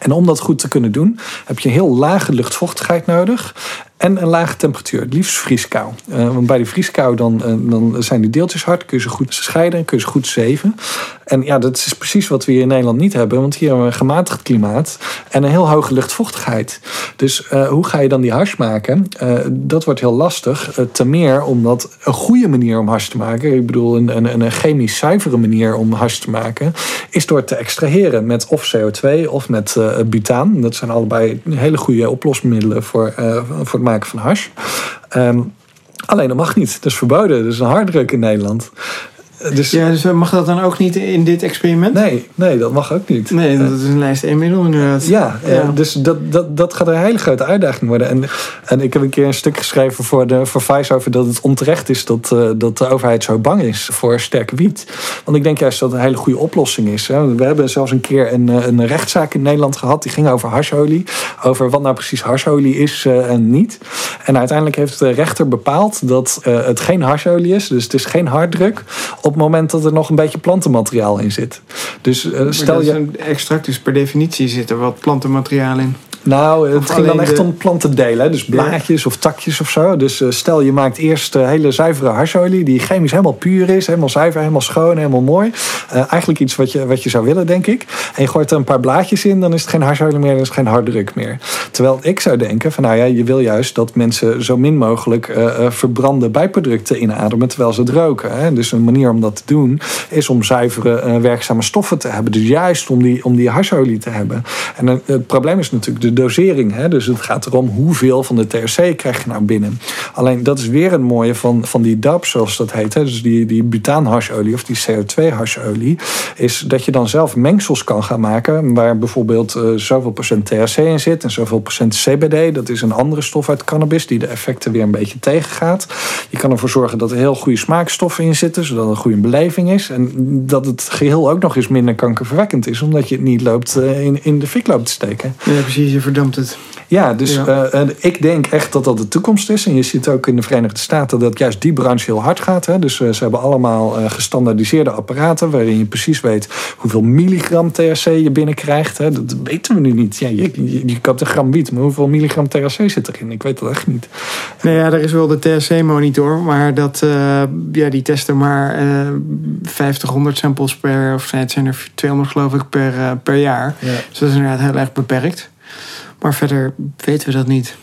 En om dat goed te kunnen doen, heb je heel lage luchtvochtigheid nodig en een lage temperatuur, liefst vrieskou. Uh, want bij die vrieskou dan, uh, dan zijn die deeltjes hard, kun je ze goed scheiden en kun je ze goed zeven. En ja, dat is precies wat we hier in Nederland niet hebben, want hier hebben we een gematigd klimaat en een heel hoge luchtvochtigheid. Dus uh, hoe ga je dan die hash maken? dat wordt heel lastig, ten meer omdat een goede manier om hash te maken, ik bedoel een, een, een chemisch zuivere manier om hash te maken, is door te extraheren met of CO2 of met butaan. Dat zijn allebei hele goede oplosmiddelen voor, voor van hash. Um, alleen dat mag niet. Dat is verboden. Dat is een harddruk in Nederland. Dus, ja, dus mag dat dan ook niet in dit experiment? Nee, nee dat mag ook niet. Nee, dat is een lijst één middel inderdaad. Ja, ja. dus dat, dat, dat gaat een hele grote uitdaging worden. En, en ik heb een keer een stuk geschreven voor, de, voor Vice over dat het onterecht is dat, uh, dat de overheid zo bang is voor sterke wiet. Want ik denk juist dat het een hele goede oplossing is. Hè. We hebben zelfs een keer een, eh, een rechtszaak in Nederland gehad die ging over hasholie. Over wat nou precies hasholie is en niet. En uiteindelijk heeft de rechter bepaald dat het geen hasholie is. Dus het is geen harddruk op het moment dat er nog een beetje plantenmateriaal in zit. Dus uh, stel je. Een extract, dus per definitie zit er wat plantenmateriaal in. Nou, het ging dan echt om plantendelen, dus blaadjes of takjes of zo. Dus uh, stel je maakt eerst uh, hele zuivere harsolie, die chemisch helemaal puur is, helemaal zuiver, helemaal schoon, helemaal mooi. Uh, eigenlijk iets wat je, wat je zou willen, denk ik. En je gooit er een paar blaadjes in, dan is het geen harsolie meer, dan is het geen harddruk meer. Terwijl ik zou denken van nou ja, je wil juist dat mensen zo min mogelijk verbrande bijproducten inademen terwijl ze het roken. Hè? Dus een manier om dat te doen is om zuivere werkzame stoffen te hebben. Dus juist om die, om die harsolie te hebben. En het probleem is natuurlijk de dosering. Hè? Dus het gaat erom hoeveel van de THC krijg je nou binnen. Alleen dat is weer een mooie van, van die DAP, zoals dat heet. Hè? Dus die, die butaanhasholie of die CO2-hasholie. Is dat je dan zelf mengsels kan gaan maken. Waar bijvoorbeeld uh, zoveel procent THC in zit en zoveel procent CBD. Dat is een andere stof uit cannabis die de effecten weer een beetje tegengaat. Je kan ervoor zorgen dat er heel goede smaakstoffen in zitten. Zodat een goede beleving is. En dat het geheel ook nog eens minder kankerverwekkend is. Omdat je het niet loopt uh, in, in de fik loopt te steken. Ja, precies verdampt het. Ja, dus eh, ik denk echt dat dat de toekomst is. En je ziet ook in de Verenigde Staten dat juist die branche heel hard gaat. Hè. Dus uh, ze hebben allemaal uh, gestandaardiseerde apparaten waarin je precies weet hoeveel milligram THC je binnenkrijgt. Hè. Dat weten we nu niet. Ja, je, je, je koopt een gram wiet, maar hoeveel milligram THC zit erin? Ik weet dat echt niet. Nou ja, er is wel de THC-monitor, maar dat, ja, die testen maar 50, samples per, of het zijn er 200 geloof ik per, per jaar. Ja. Dus dat is inderdaad heel erg beperkt. Maar verder weten we dat niet.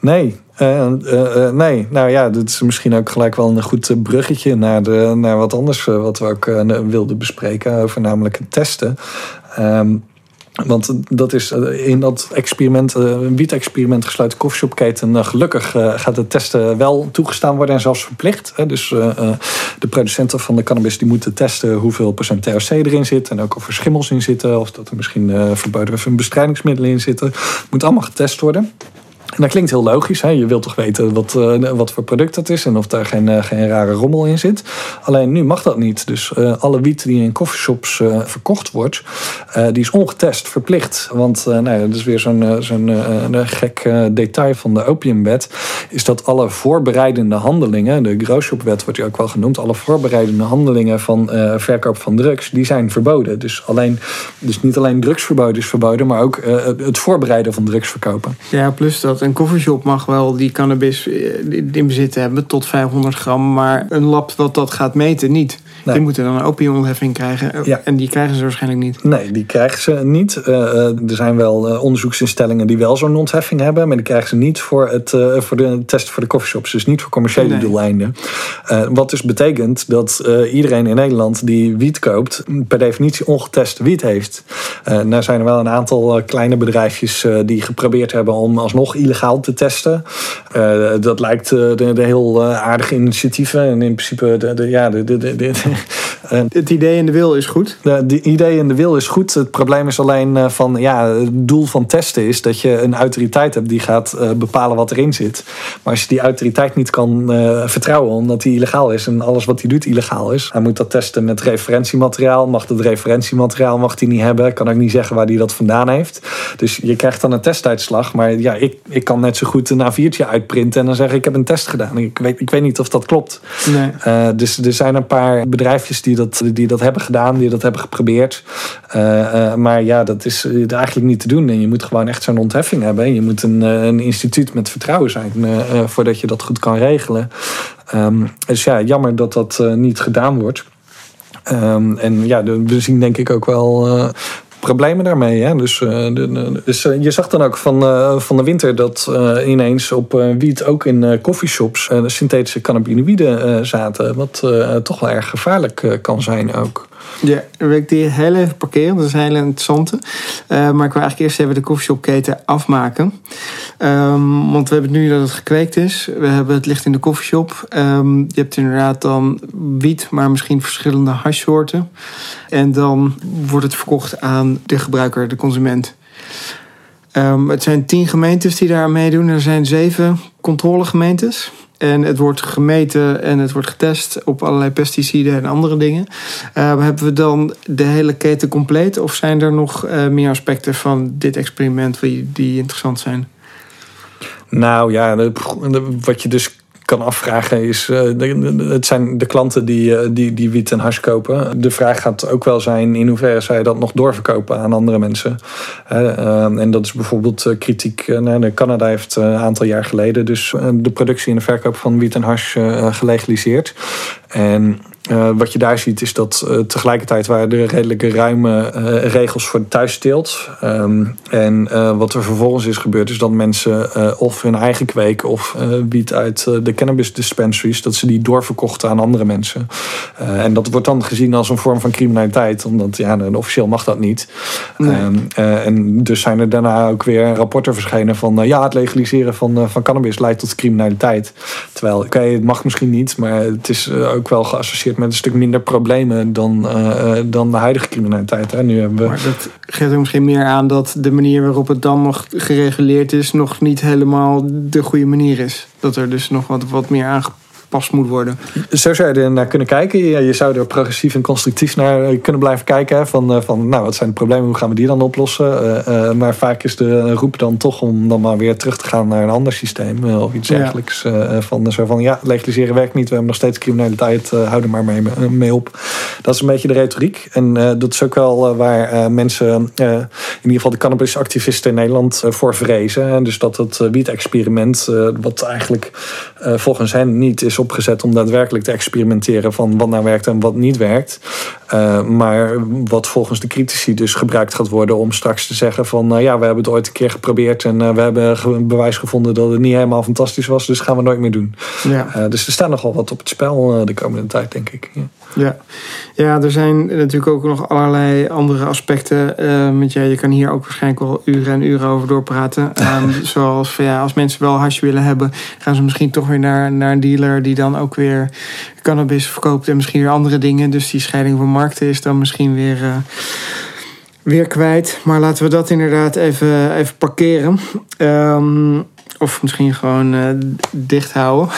Nee, uh, uh, nee, nou ja, dat is misschien ook gelijk wel een goed bruggetje naar, de, naar wat anders wat we ook wilden bespreken, over namelijk het testen. Um, want dat is in dat experiment, een wiet-experiment gesloten koffieshopketen, gelukkig gaat het testen wel toegestaan worden en zelfs verplicht. Dus de producenten van de cannabis die moeten testen hoeveel procent THC erin zit en ook of er schimmels in zitten of dat er misschien verboden bestrijdingsmiddelen in zitten. Het moet allemaal getest worden. En dat klinkt heel logisch. Hè? Je wilt toch weten wat, uh, wat voor product dat is en of daar geen, uh, geen rare rommel in zit. Alleen nu mag dat niet. Dus uh, alle wiet die in coffeeshops verkocht wordt, die is ongetest, verplicht. Want nou ja, dat is weer zo'n zo'n gek detail van de opiumwet. Is dat alle voorbereidende handelingen, de growshopwet wordt die ook wel genoemd, alle voorbereidende handelingen van verkoop van drugs, die zijn verboden. Dus, alleen, dus niet alleen drugsverboden is verboden, maar ook het voorbereiden van drugs verkopen. Ja, plus dat een coffeeshop mag wel die cannabis eh, in bezit hebben tot 500 gram, maar een lab dat dat gaat meten niet. Die moeten dan een opiumontheffing krijgen ja. en die krijgen ze waarschijnlijk niet. Nee, die krijgen ze niet. Uh, er zijn wel onderzoeksinstellingen die wel zo'n ontheffing hebben, maar die krijgen ze niet voor, het, uh, voor de testen voor de coffeeshops, dus niet voor commerciële nee. doeleinden. wat dus betekent dat iedereen in Nederland die wiet koopt, per definitie ongetest wiet heeft. nou zijn er wel een aantal kleine bedrijfjes die geprobeerd hebben om alsnog illegaal te testen. Uh, dat lijkt uh, de, de, heel uh, aardige initiatieven. En in principe, de, de ja, de, de, de, [LAUGHS] het idee en de wil is goed. De idee en de wil is goed. Het probleem is alleen van, ja, het doel van testen is dat je een autoriteit hebt die gaat bepalen wat erin zit. Maar als je die autoriteit niet kan vertrouwen omdat die illegaal is en alles wat hij doet illegaal is, hij moet dat testen met referentiemateriaal. Mag dat referentiemateriaal mag hij niet hebben. Kan ook niet zeggen waar hij dat vandaan heeft. Dus je krijgt dan een testuitslag. Maar ja, ik, ik kan net zo goed een A4'tje uitprinten en dan zeggen ik heb een test gedaan. Ik weet, ik weet niet of dat klopt. Nee. Uh, dus er zijn een paar bedrijfjes die dat, die dat hebben gedaan, die dat hebben geprobeerd. Uh, uh, maar ja, dat is eigenlijk niet te doen. En je moet gewoon echt zo'n ontheffing hebben. Je moet een, een instituut met vertrouwen zijn voordat je dat goed kan regelen. Um, dus ja, jammer dat dat niet gedaan wordt. Um, en ja, we zien denk ik ook wel uh, problemen daarmee. Hè? Dus, de, dus uh, je zag dan ook van, uh, van de winter dat ineens op wiet ook in coffeeshops synthetische cannabinoïden zaten. Wat toch wel erg gevaarlijk kan zijn ook. Ja, dan wil ik die heel even parkeren. Dat is een hele interessante. Uh, maar ik wil eigenlijk eerst even de koffieshopketen afmaken. Um, want we hebben het nu dat het gekweekt is. We hebben het licht in de koffieshop. Um, je hebt inderdaad dan wiet, maar misschien verschillende hashsoorten. En dan wordt het verkocht aan de gebruiker, de consument. Um, het zijn tien gemeentes die daar meedoen. Er zijn zeven controlegemeentes. En het wordt gemeten en het wordt getest op allerlei pesticiden en andere dingen. Uh, hebben we dan de hele keten compleet? Of zijn er nog uh, meer aspecten van dit experiment die, die interessant zijn? Nou ja, wat je dus kan afvragen is, uh, het zijn de klanten die, uh, die, die wiet en hash kopen. De vraag gaat ook wel zijn in hoeverre zij dat nog doorverkopen aan andere mensen. Uh, en dat is bijvoorbeeld kritiek. Canada heeft een aantal jaar geleden dus de productie en de verkoop van wiet en hash gelegaliseerd. En uh, wat je daar ziet is dat uh, tegelijkertijd waren er redelijke ruime uh, regels voor de thuisteelt. Um, en wat er vervolgens is gebeurd is dat mensen of hun eigen kweek of wiet uit de cannabis dispensaries, dat ze die doorverkochten aan andere mensen. en dat wordt dan gezien als een vorm van criminaliteit, omdat ja, officieel mag dat niet. Nee. Um, en dus zijn er daarna ook weer rapporten verschenen van ja, het legaliseren van, van cannabis leidt tot criminaliteit. Terwijl, oké, okay, het mag misschien niet, maar het is ook wel geassocieerd met een stuk minder problemen dan, uh, dan de huidige criminaliteit. Hè. Nu hebben we... Maar dat geeft ook misschien meer aan dat de manier waarop het dan nog gereguleerd is, nog niet helemaal de goede manier is. Dat er dus nog wat, wat meer aangepast pas moet worden. Zo zou je er naar kunnen kijken. Ja, je zou er progressief en constructief naar eh, kunnen blijven kijken. Van, eh, van nou, wat zijn de problemen, hoe gaan we die dan oplossen? Uh, maar vaak is de roep dan toch om dan maar weer terug te gaan naar een ander systeem. of iets dergelijks. Ja. van, zo van ja, legaliseren werkt niet, we hebben nog steeds criminaliteit, houden maar mee, mee op. Dat is een beetje de retoriek. En dat is ook wel waar mensen, in ieder geval de cannabisactivisten in Nederland, voor vrezen. dus dat het wiet-experiment, wat eigenlijk volgens hen niet is opgezet om daadwerkelijk te experimenteren van wat nou werkt en wat niet werkt. Uh, maar wat volgens de critici dus gebruikt gaat worden om straks te zeggen van uh, ja, we hebben het ooit een keer geprobeerd en uh, we hebben bewijs gevonden dat het niet helemaal fantastisch was, dus gaan we nooit meer doen. Ja. dus er staat nogal wat op het spel de komende tijd, denk ik. Ja. Ja. ja, er zijn natuurlijk ook nog allerlei andere aspecten. Uh, ja, je kan hier ook waarschijnlijk wel uren en uren over doorpraten. Um, [LAUGHS] zoals ja, als mensen wel hasje willen hebben, gaan ze misschien toch weer naar, naar een dealer die dan ook weer cannabis verkoopt en misschien weer andere dingen. Dus die scheiding van markten is dan misschien weer. Uh, weer kwijt. Maar laten we dat inderdaad even, even parkeren. Um, Of misschien gewoon uh, dicht houden.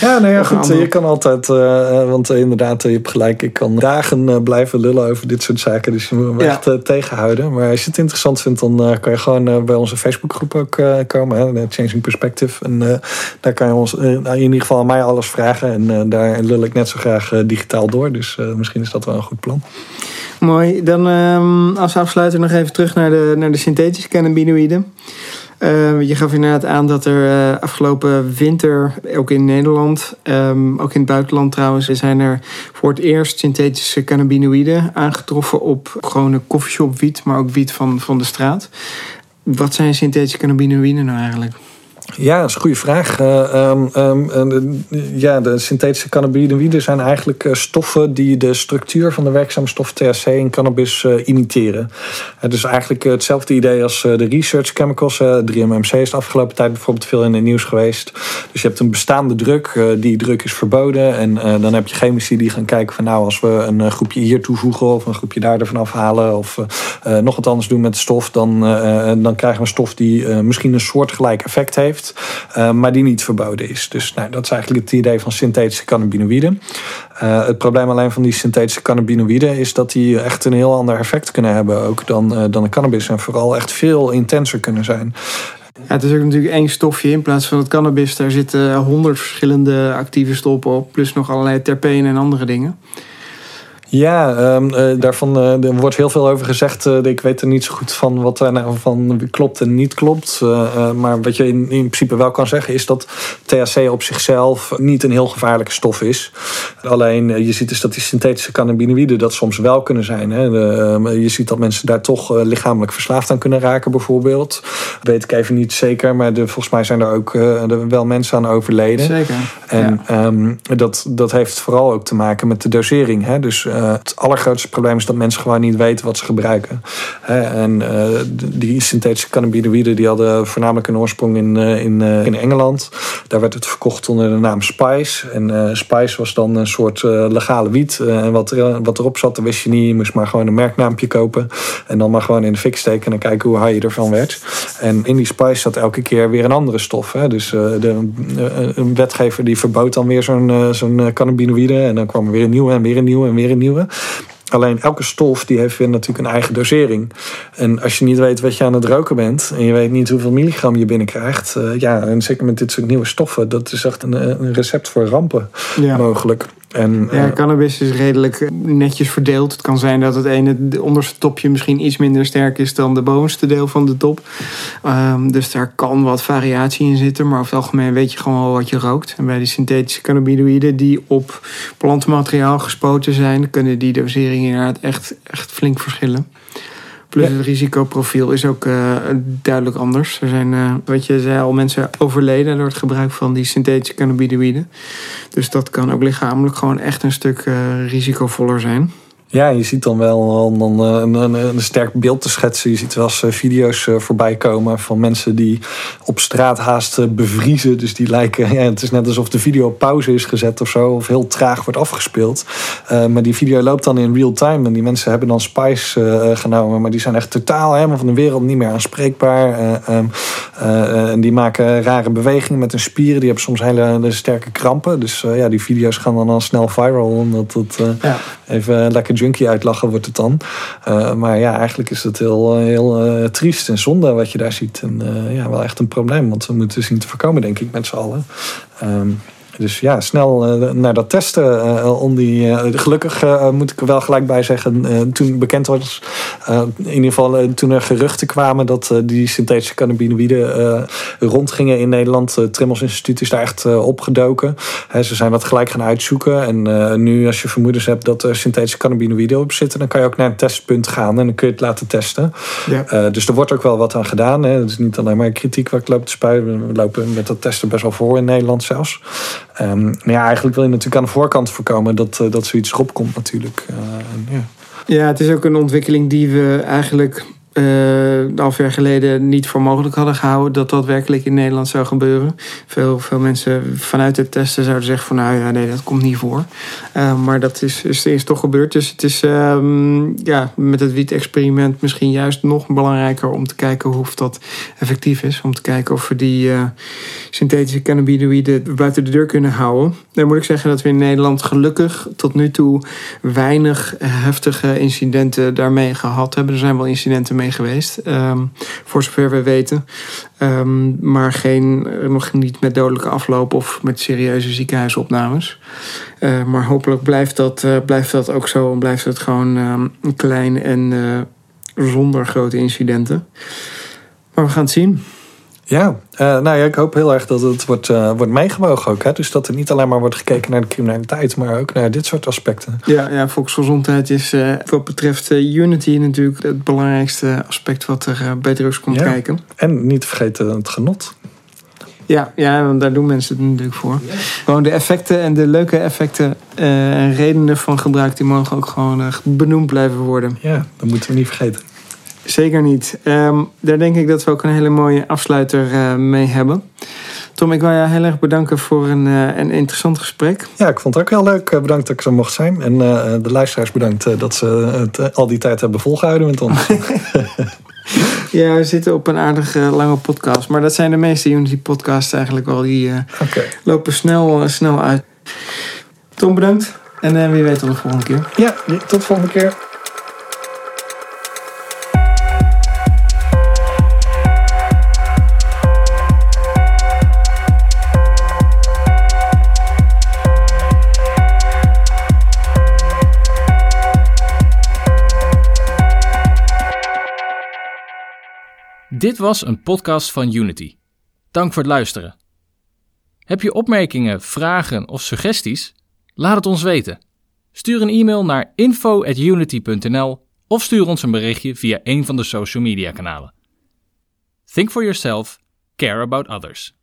ja, nou ja, goed. Je kan altijd, uh, want uh, inderdaad, je hebt gelijk. Ik kan dagen blijven lullen over dit soort zaken. Dus je moet me ja. echt tegenhouden. Maar als je het interessant vindt, dan kan je gewoon bij onze Facebookgroep ook komen. Hè, Changing Perspective. En daar kan je ons in ieder geval aan mij alles vragen. En daar lul ik net zo graag digitaal door. Dus misschien is dat wel een goed plan. Mooi. Dan um, als afsluiter nog even terug naar de, naar de synthetische cannabinoïden. Uh, je gaf inderdaad aan dat er uh, afgelopen winter, ook in Nederland, um, ook in het buitenland trouwens, zijn er voor het eerst synthetische cannabinoïden aangetroffen op gewone coffeeshop wiet, maar ook wiet van, van de straat. Wat zijn synthetische cannabinoïden nou eigenlijk? Ja, dat is een goede vraag. Uh, um, ja, de synthetische cannabinoïden zijn eigenlijk uh, stoffen die de structuur van de werkzame stof THC in cannabis imiteren. Het is eigenlijk hetzelfde idee als de research chemicals. 3MMC is de afgelopen tijd bijvoorbeeld veel in het nieuws geweest. Dus je hebt een bestaande druk, die druk is verboden. En dan heb je chemici die gaan kijken van nou, als we een groepje hier toevoegen of een groepje daar ervan afhalen of nog wat anders doen met de stof, dan, dan krijgen we een stof die misschien een soortgelijk effect heeft. Eh, maar die niet verboden is. Dus nou, dat is eigenlijk het idee van synthetische cannabinoïden. Uh, het probleem alleen van die synthetische cannabinoïden is dat die echt een heel ander effect kunnen hebben ook dan, uh, dan de cannabis. En vooral echt veel intenser kunnen zijn. Het is ook natuurlijk één stofje. In plaats van het cannabis, daar zitten honderd verschillende actieve stoffen op. Plus nog allerlei terpenen en andere dingen. Ja, um, uh, daarvan uh, er wordt heel veel over gezegd. Uh, ik weet er niet zo goed van wat er nou van klopt en niet klopt. maar wat je in, in, principe wel kan zeggen is dat THC op zichzelf niet een heel gevaarlijke stof is. Alleen je ziet dus dat die synthetische cannabinoïden dat soms wel kunnen zijn. Hè. Ehm, je ziet dat mensen daar toch lichamelijk verslaafd aan kunnen raken bijvoorbeeld. Dat weet ik even niet zeker, maar de, volgens mij zijn er ook er wel mensen aan overleden. Zeker. En ja. um, dat, dat heeft vooral ook te maken met de dosering. Hè. Dus uh, het allergrootste probleem is dat mensen gewoon niet weten wat ze gebruiken. En uh, die synthetische cannabinoïden die hadden voornamelijk een oorsprong in, uh, in, in Engeland. Daar werd het verkocht onder de naam Spice. En Spice was dan een soort legale wiet. en wat, er, wat erop zat, dat wist je niet. Je moest maar gewoon een merknaampje kopen. En dan maar gewoon in de fik steken en kijken hoe high je ervan werd. En in die Spice zat elke keer weer een andere stof. Hè? Dus de, een wetgever die verbood dan weer zo'n zo'n cannabinoïde. En dan kwam er weer een nieuwe en weer een nieuwe en weer een nieuwe. Alleen elke stof die heeft weer natuurlijk een eigen dosering. En als je niet weet wat je aan het roken bent en je weet niet hoeveel milligram je binnenkrijgt, uh, ja, en zeker met dit soort nieuwe stoffen, dat is echt een, een recept voor rampen ja. mogelijk. En, ja, uh, cannabis is redelijk netjes verdeeld. Het kan zijn dat het ene de onderste topje misschien iets minder sterk is dan de bovenste deel van de top. Um, dus daar kan wat variatie in zitten. Maar over het algemeen weet je gewoon wel wat je rookt. En bij die synthetische cannabinoïden die op plantenmateriaal gespoten zijn, kunnen die doseringen inderdaad echt, echt flink verschillen. Plus ja. het risicoprofiel is ook uh, duidelijk anders. Er zijn, uh, wat je zei, al mensen overleden door het gebruik van die synthetische cannabinoïden. Dus dat kan ook lichamelijk gewoon echt een stuk uh, risicovoller zijn. Ja, je ziet dan wel dan, een, een, een, sterk beeld te schetsen. Je ziet wel eens video's voorbij komen van mensen die op straat haast bevriezen. Dus die lijken, [LAUGHS] ja, het is net alsof de video op pauze is gezet of zo. Of heel traag wordt afgespeeld. Uh, maar die video loopt dan in real time. En die mensen hebben dan Spice uh, genomen. Maar die zijn echt totaal helemaal van de wereld niet meer aanspreekbaar. Uh, um, en die maken rare bewegingen met hun spieren. Die hebben soms hele, hele sterke krampen. Dus ja, die video's gaan dan al snel viral. Omdat het ja. even lekker junkie uitlachen wordt het dan. Uh, maar ja, eigenlijk is het heel, heel uh, triest en zonde wat je daar ziet. En ja, wel echt een probleem. Want we moeten zien te voorkomen, denk ik, met z'n allen. Um, dus ja, snel uh, naar dat testen. Uh, om die, uh, gelukkig moet ik er wel gelijk bij zeggen, toen bekend was, in ieder geval toen er geruchten kwamen dat die synthetische cannabinoïden rondgingen in Nederland. Het Trimmels Instituut is daar echt opgedoken. ze zijn dat gelijk gaan uitzoeken. En nu als je vermoedens hebt dat er synthetische cannabinoïden op zitten, dan kan je ook naar een testpunt gaan en dan kun je het laten testen. Ja. dus er wordt ook wel wat aan gedaan. Hè. Het is niet alleen maar kritiek waar ik loop te spuien. We lopen met dat testen best wel voor in Nederland zelfs. Um, maar ja, eigenlijk wil je natuurlijk aan de voorkant voorkomen dat, dat zoiets erop komt natuurlijk. Uh, ja. ja, het is ook een ontwikkeling die we eigenlijk half jaar geleden niet voor mogelijk hadden gehouden dat dat werkelijk in Nederland zou gebeuren. Veel, veel mensen vanuit het testen zouden zeggen van nou ja, nee, dat komt niet voor. Uh, maar dat is, is, is, toch gebeurd. Dus het is um, ja, met het wiet-experiment misschien juist nog belangrijker om te kijken of dat effectief is. Om te kijken of we die uh, synthetische cannabinoïden buiten de deur kunnen houden. Dan moet ik zeggen dat we in Nederland gelukkig tot nu toe weinig heftige incidenten daarmee gehad hebben. Er zijn wel incidenten mee geweest, um, voor zover we weten. Um, maar geen, nog niet met dodelijke afloop of met serieuze ziekenhuisopnames. Uh, maar hopelijk blijft dat, uh, blijft dat ook zo en blijft het gewoon um, klein en zonder grote incidenten. Maar we gaan het zien. Ja, uh, nou ja, ik hoop heel erg dat het wordt, uh, wordt meegewogen ook. Hè? Dus dat er niet alleen maar wordt gekeken naar de criminaliteit, maar ook naar dit soort aspecten. Ja, ja volksgezondheid is uh, wat betreft Unity natuurlijk het belangrijkste aspect wat er bij drugs komt ja. kijken. En niet vergeten het genot. Ja, ja, want daar doen mensen het natuurlijk voor. Ja. Gewoon de effecten en de leuke effecten en redenen van gebruik, die mogen ook gewoon benoemd blijven worden. Ja, dat moeten we niet vergeten. Zeker niet. Um, daar denk ik dat we ook een hele mooie afsluiter uh, mee hebben. Tom, ik wil jou heel erg bedanken voor een, uh, een interessant gesprek. Ja, ik vond het ook heel leuk. Bedankt dat ik zo mocht zijn. En uh, de luisteraars bedankt dat ze het al die tijd hebben volgehouden met ons. [LAUGHS] ja, we zitten op een aardig lange podcast. Maar dat zijn de meeste Unity podcasts eigenlijk wel. Die okay. lopen snel, snel uit. Tom, bedankt. En wie weet tot de volgende keer. Ja, tot de volgende keer. Dit was een podcast van Unity. Dank voor het luisteren. Heb je opmerkingen, vragen of suggesties? Laat het ons weten. Stuur een e-mail naar info@unity.nl of stuur ons een berichtje via een van de social media kanalen. Think for yourself, care about others.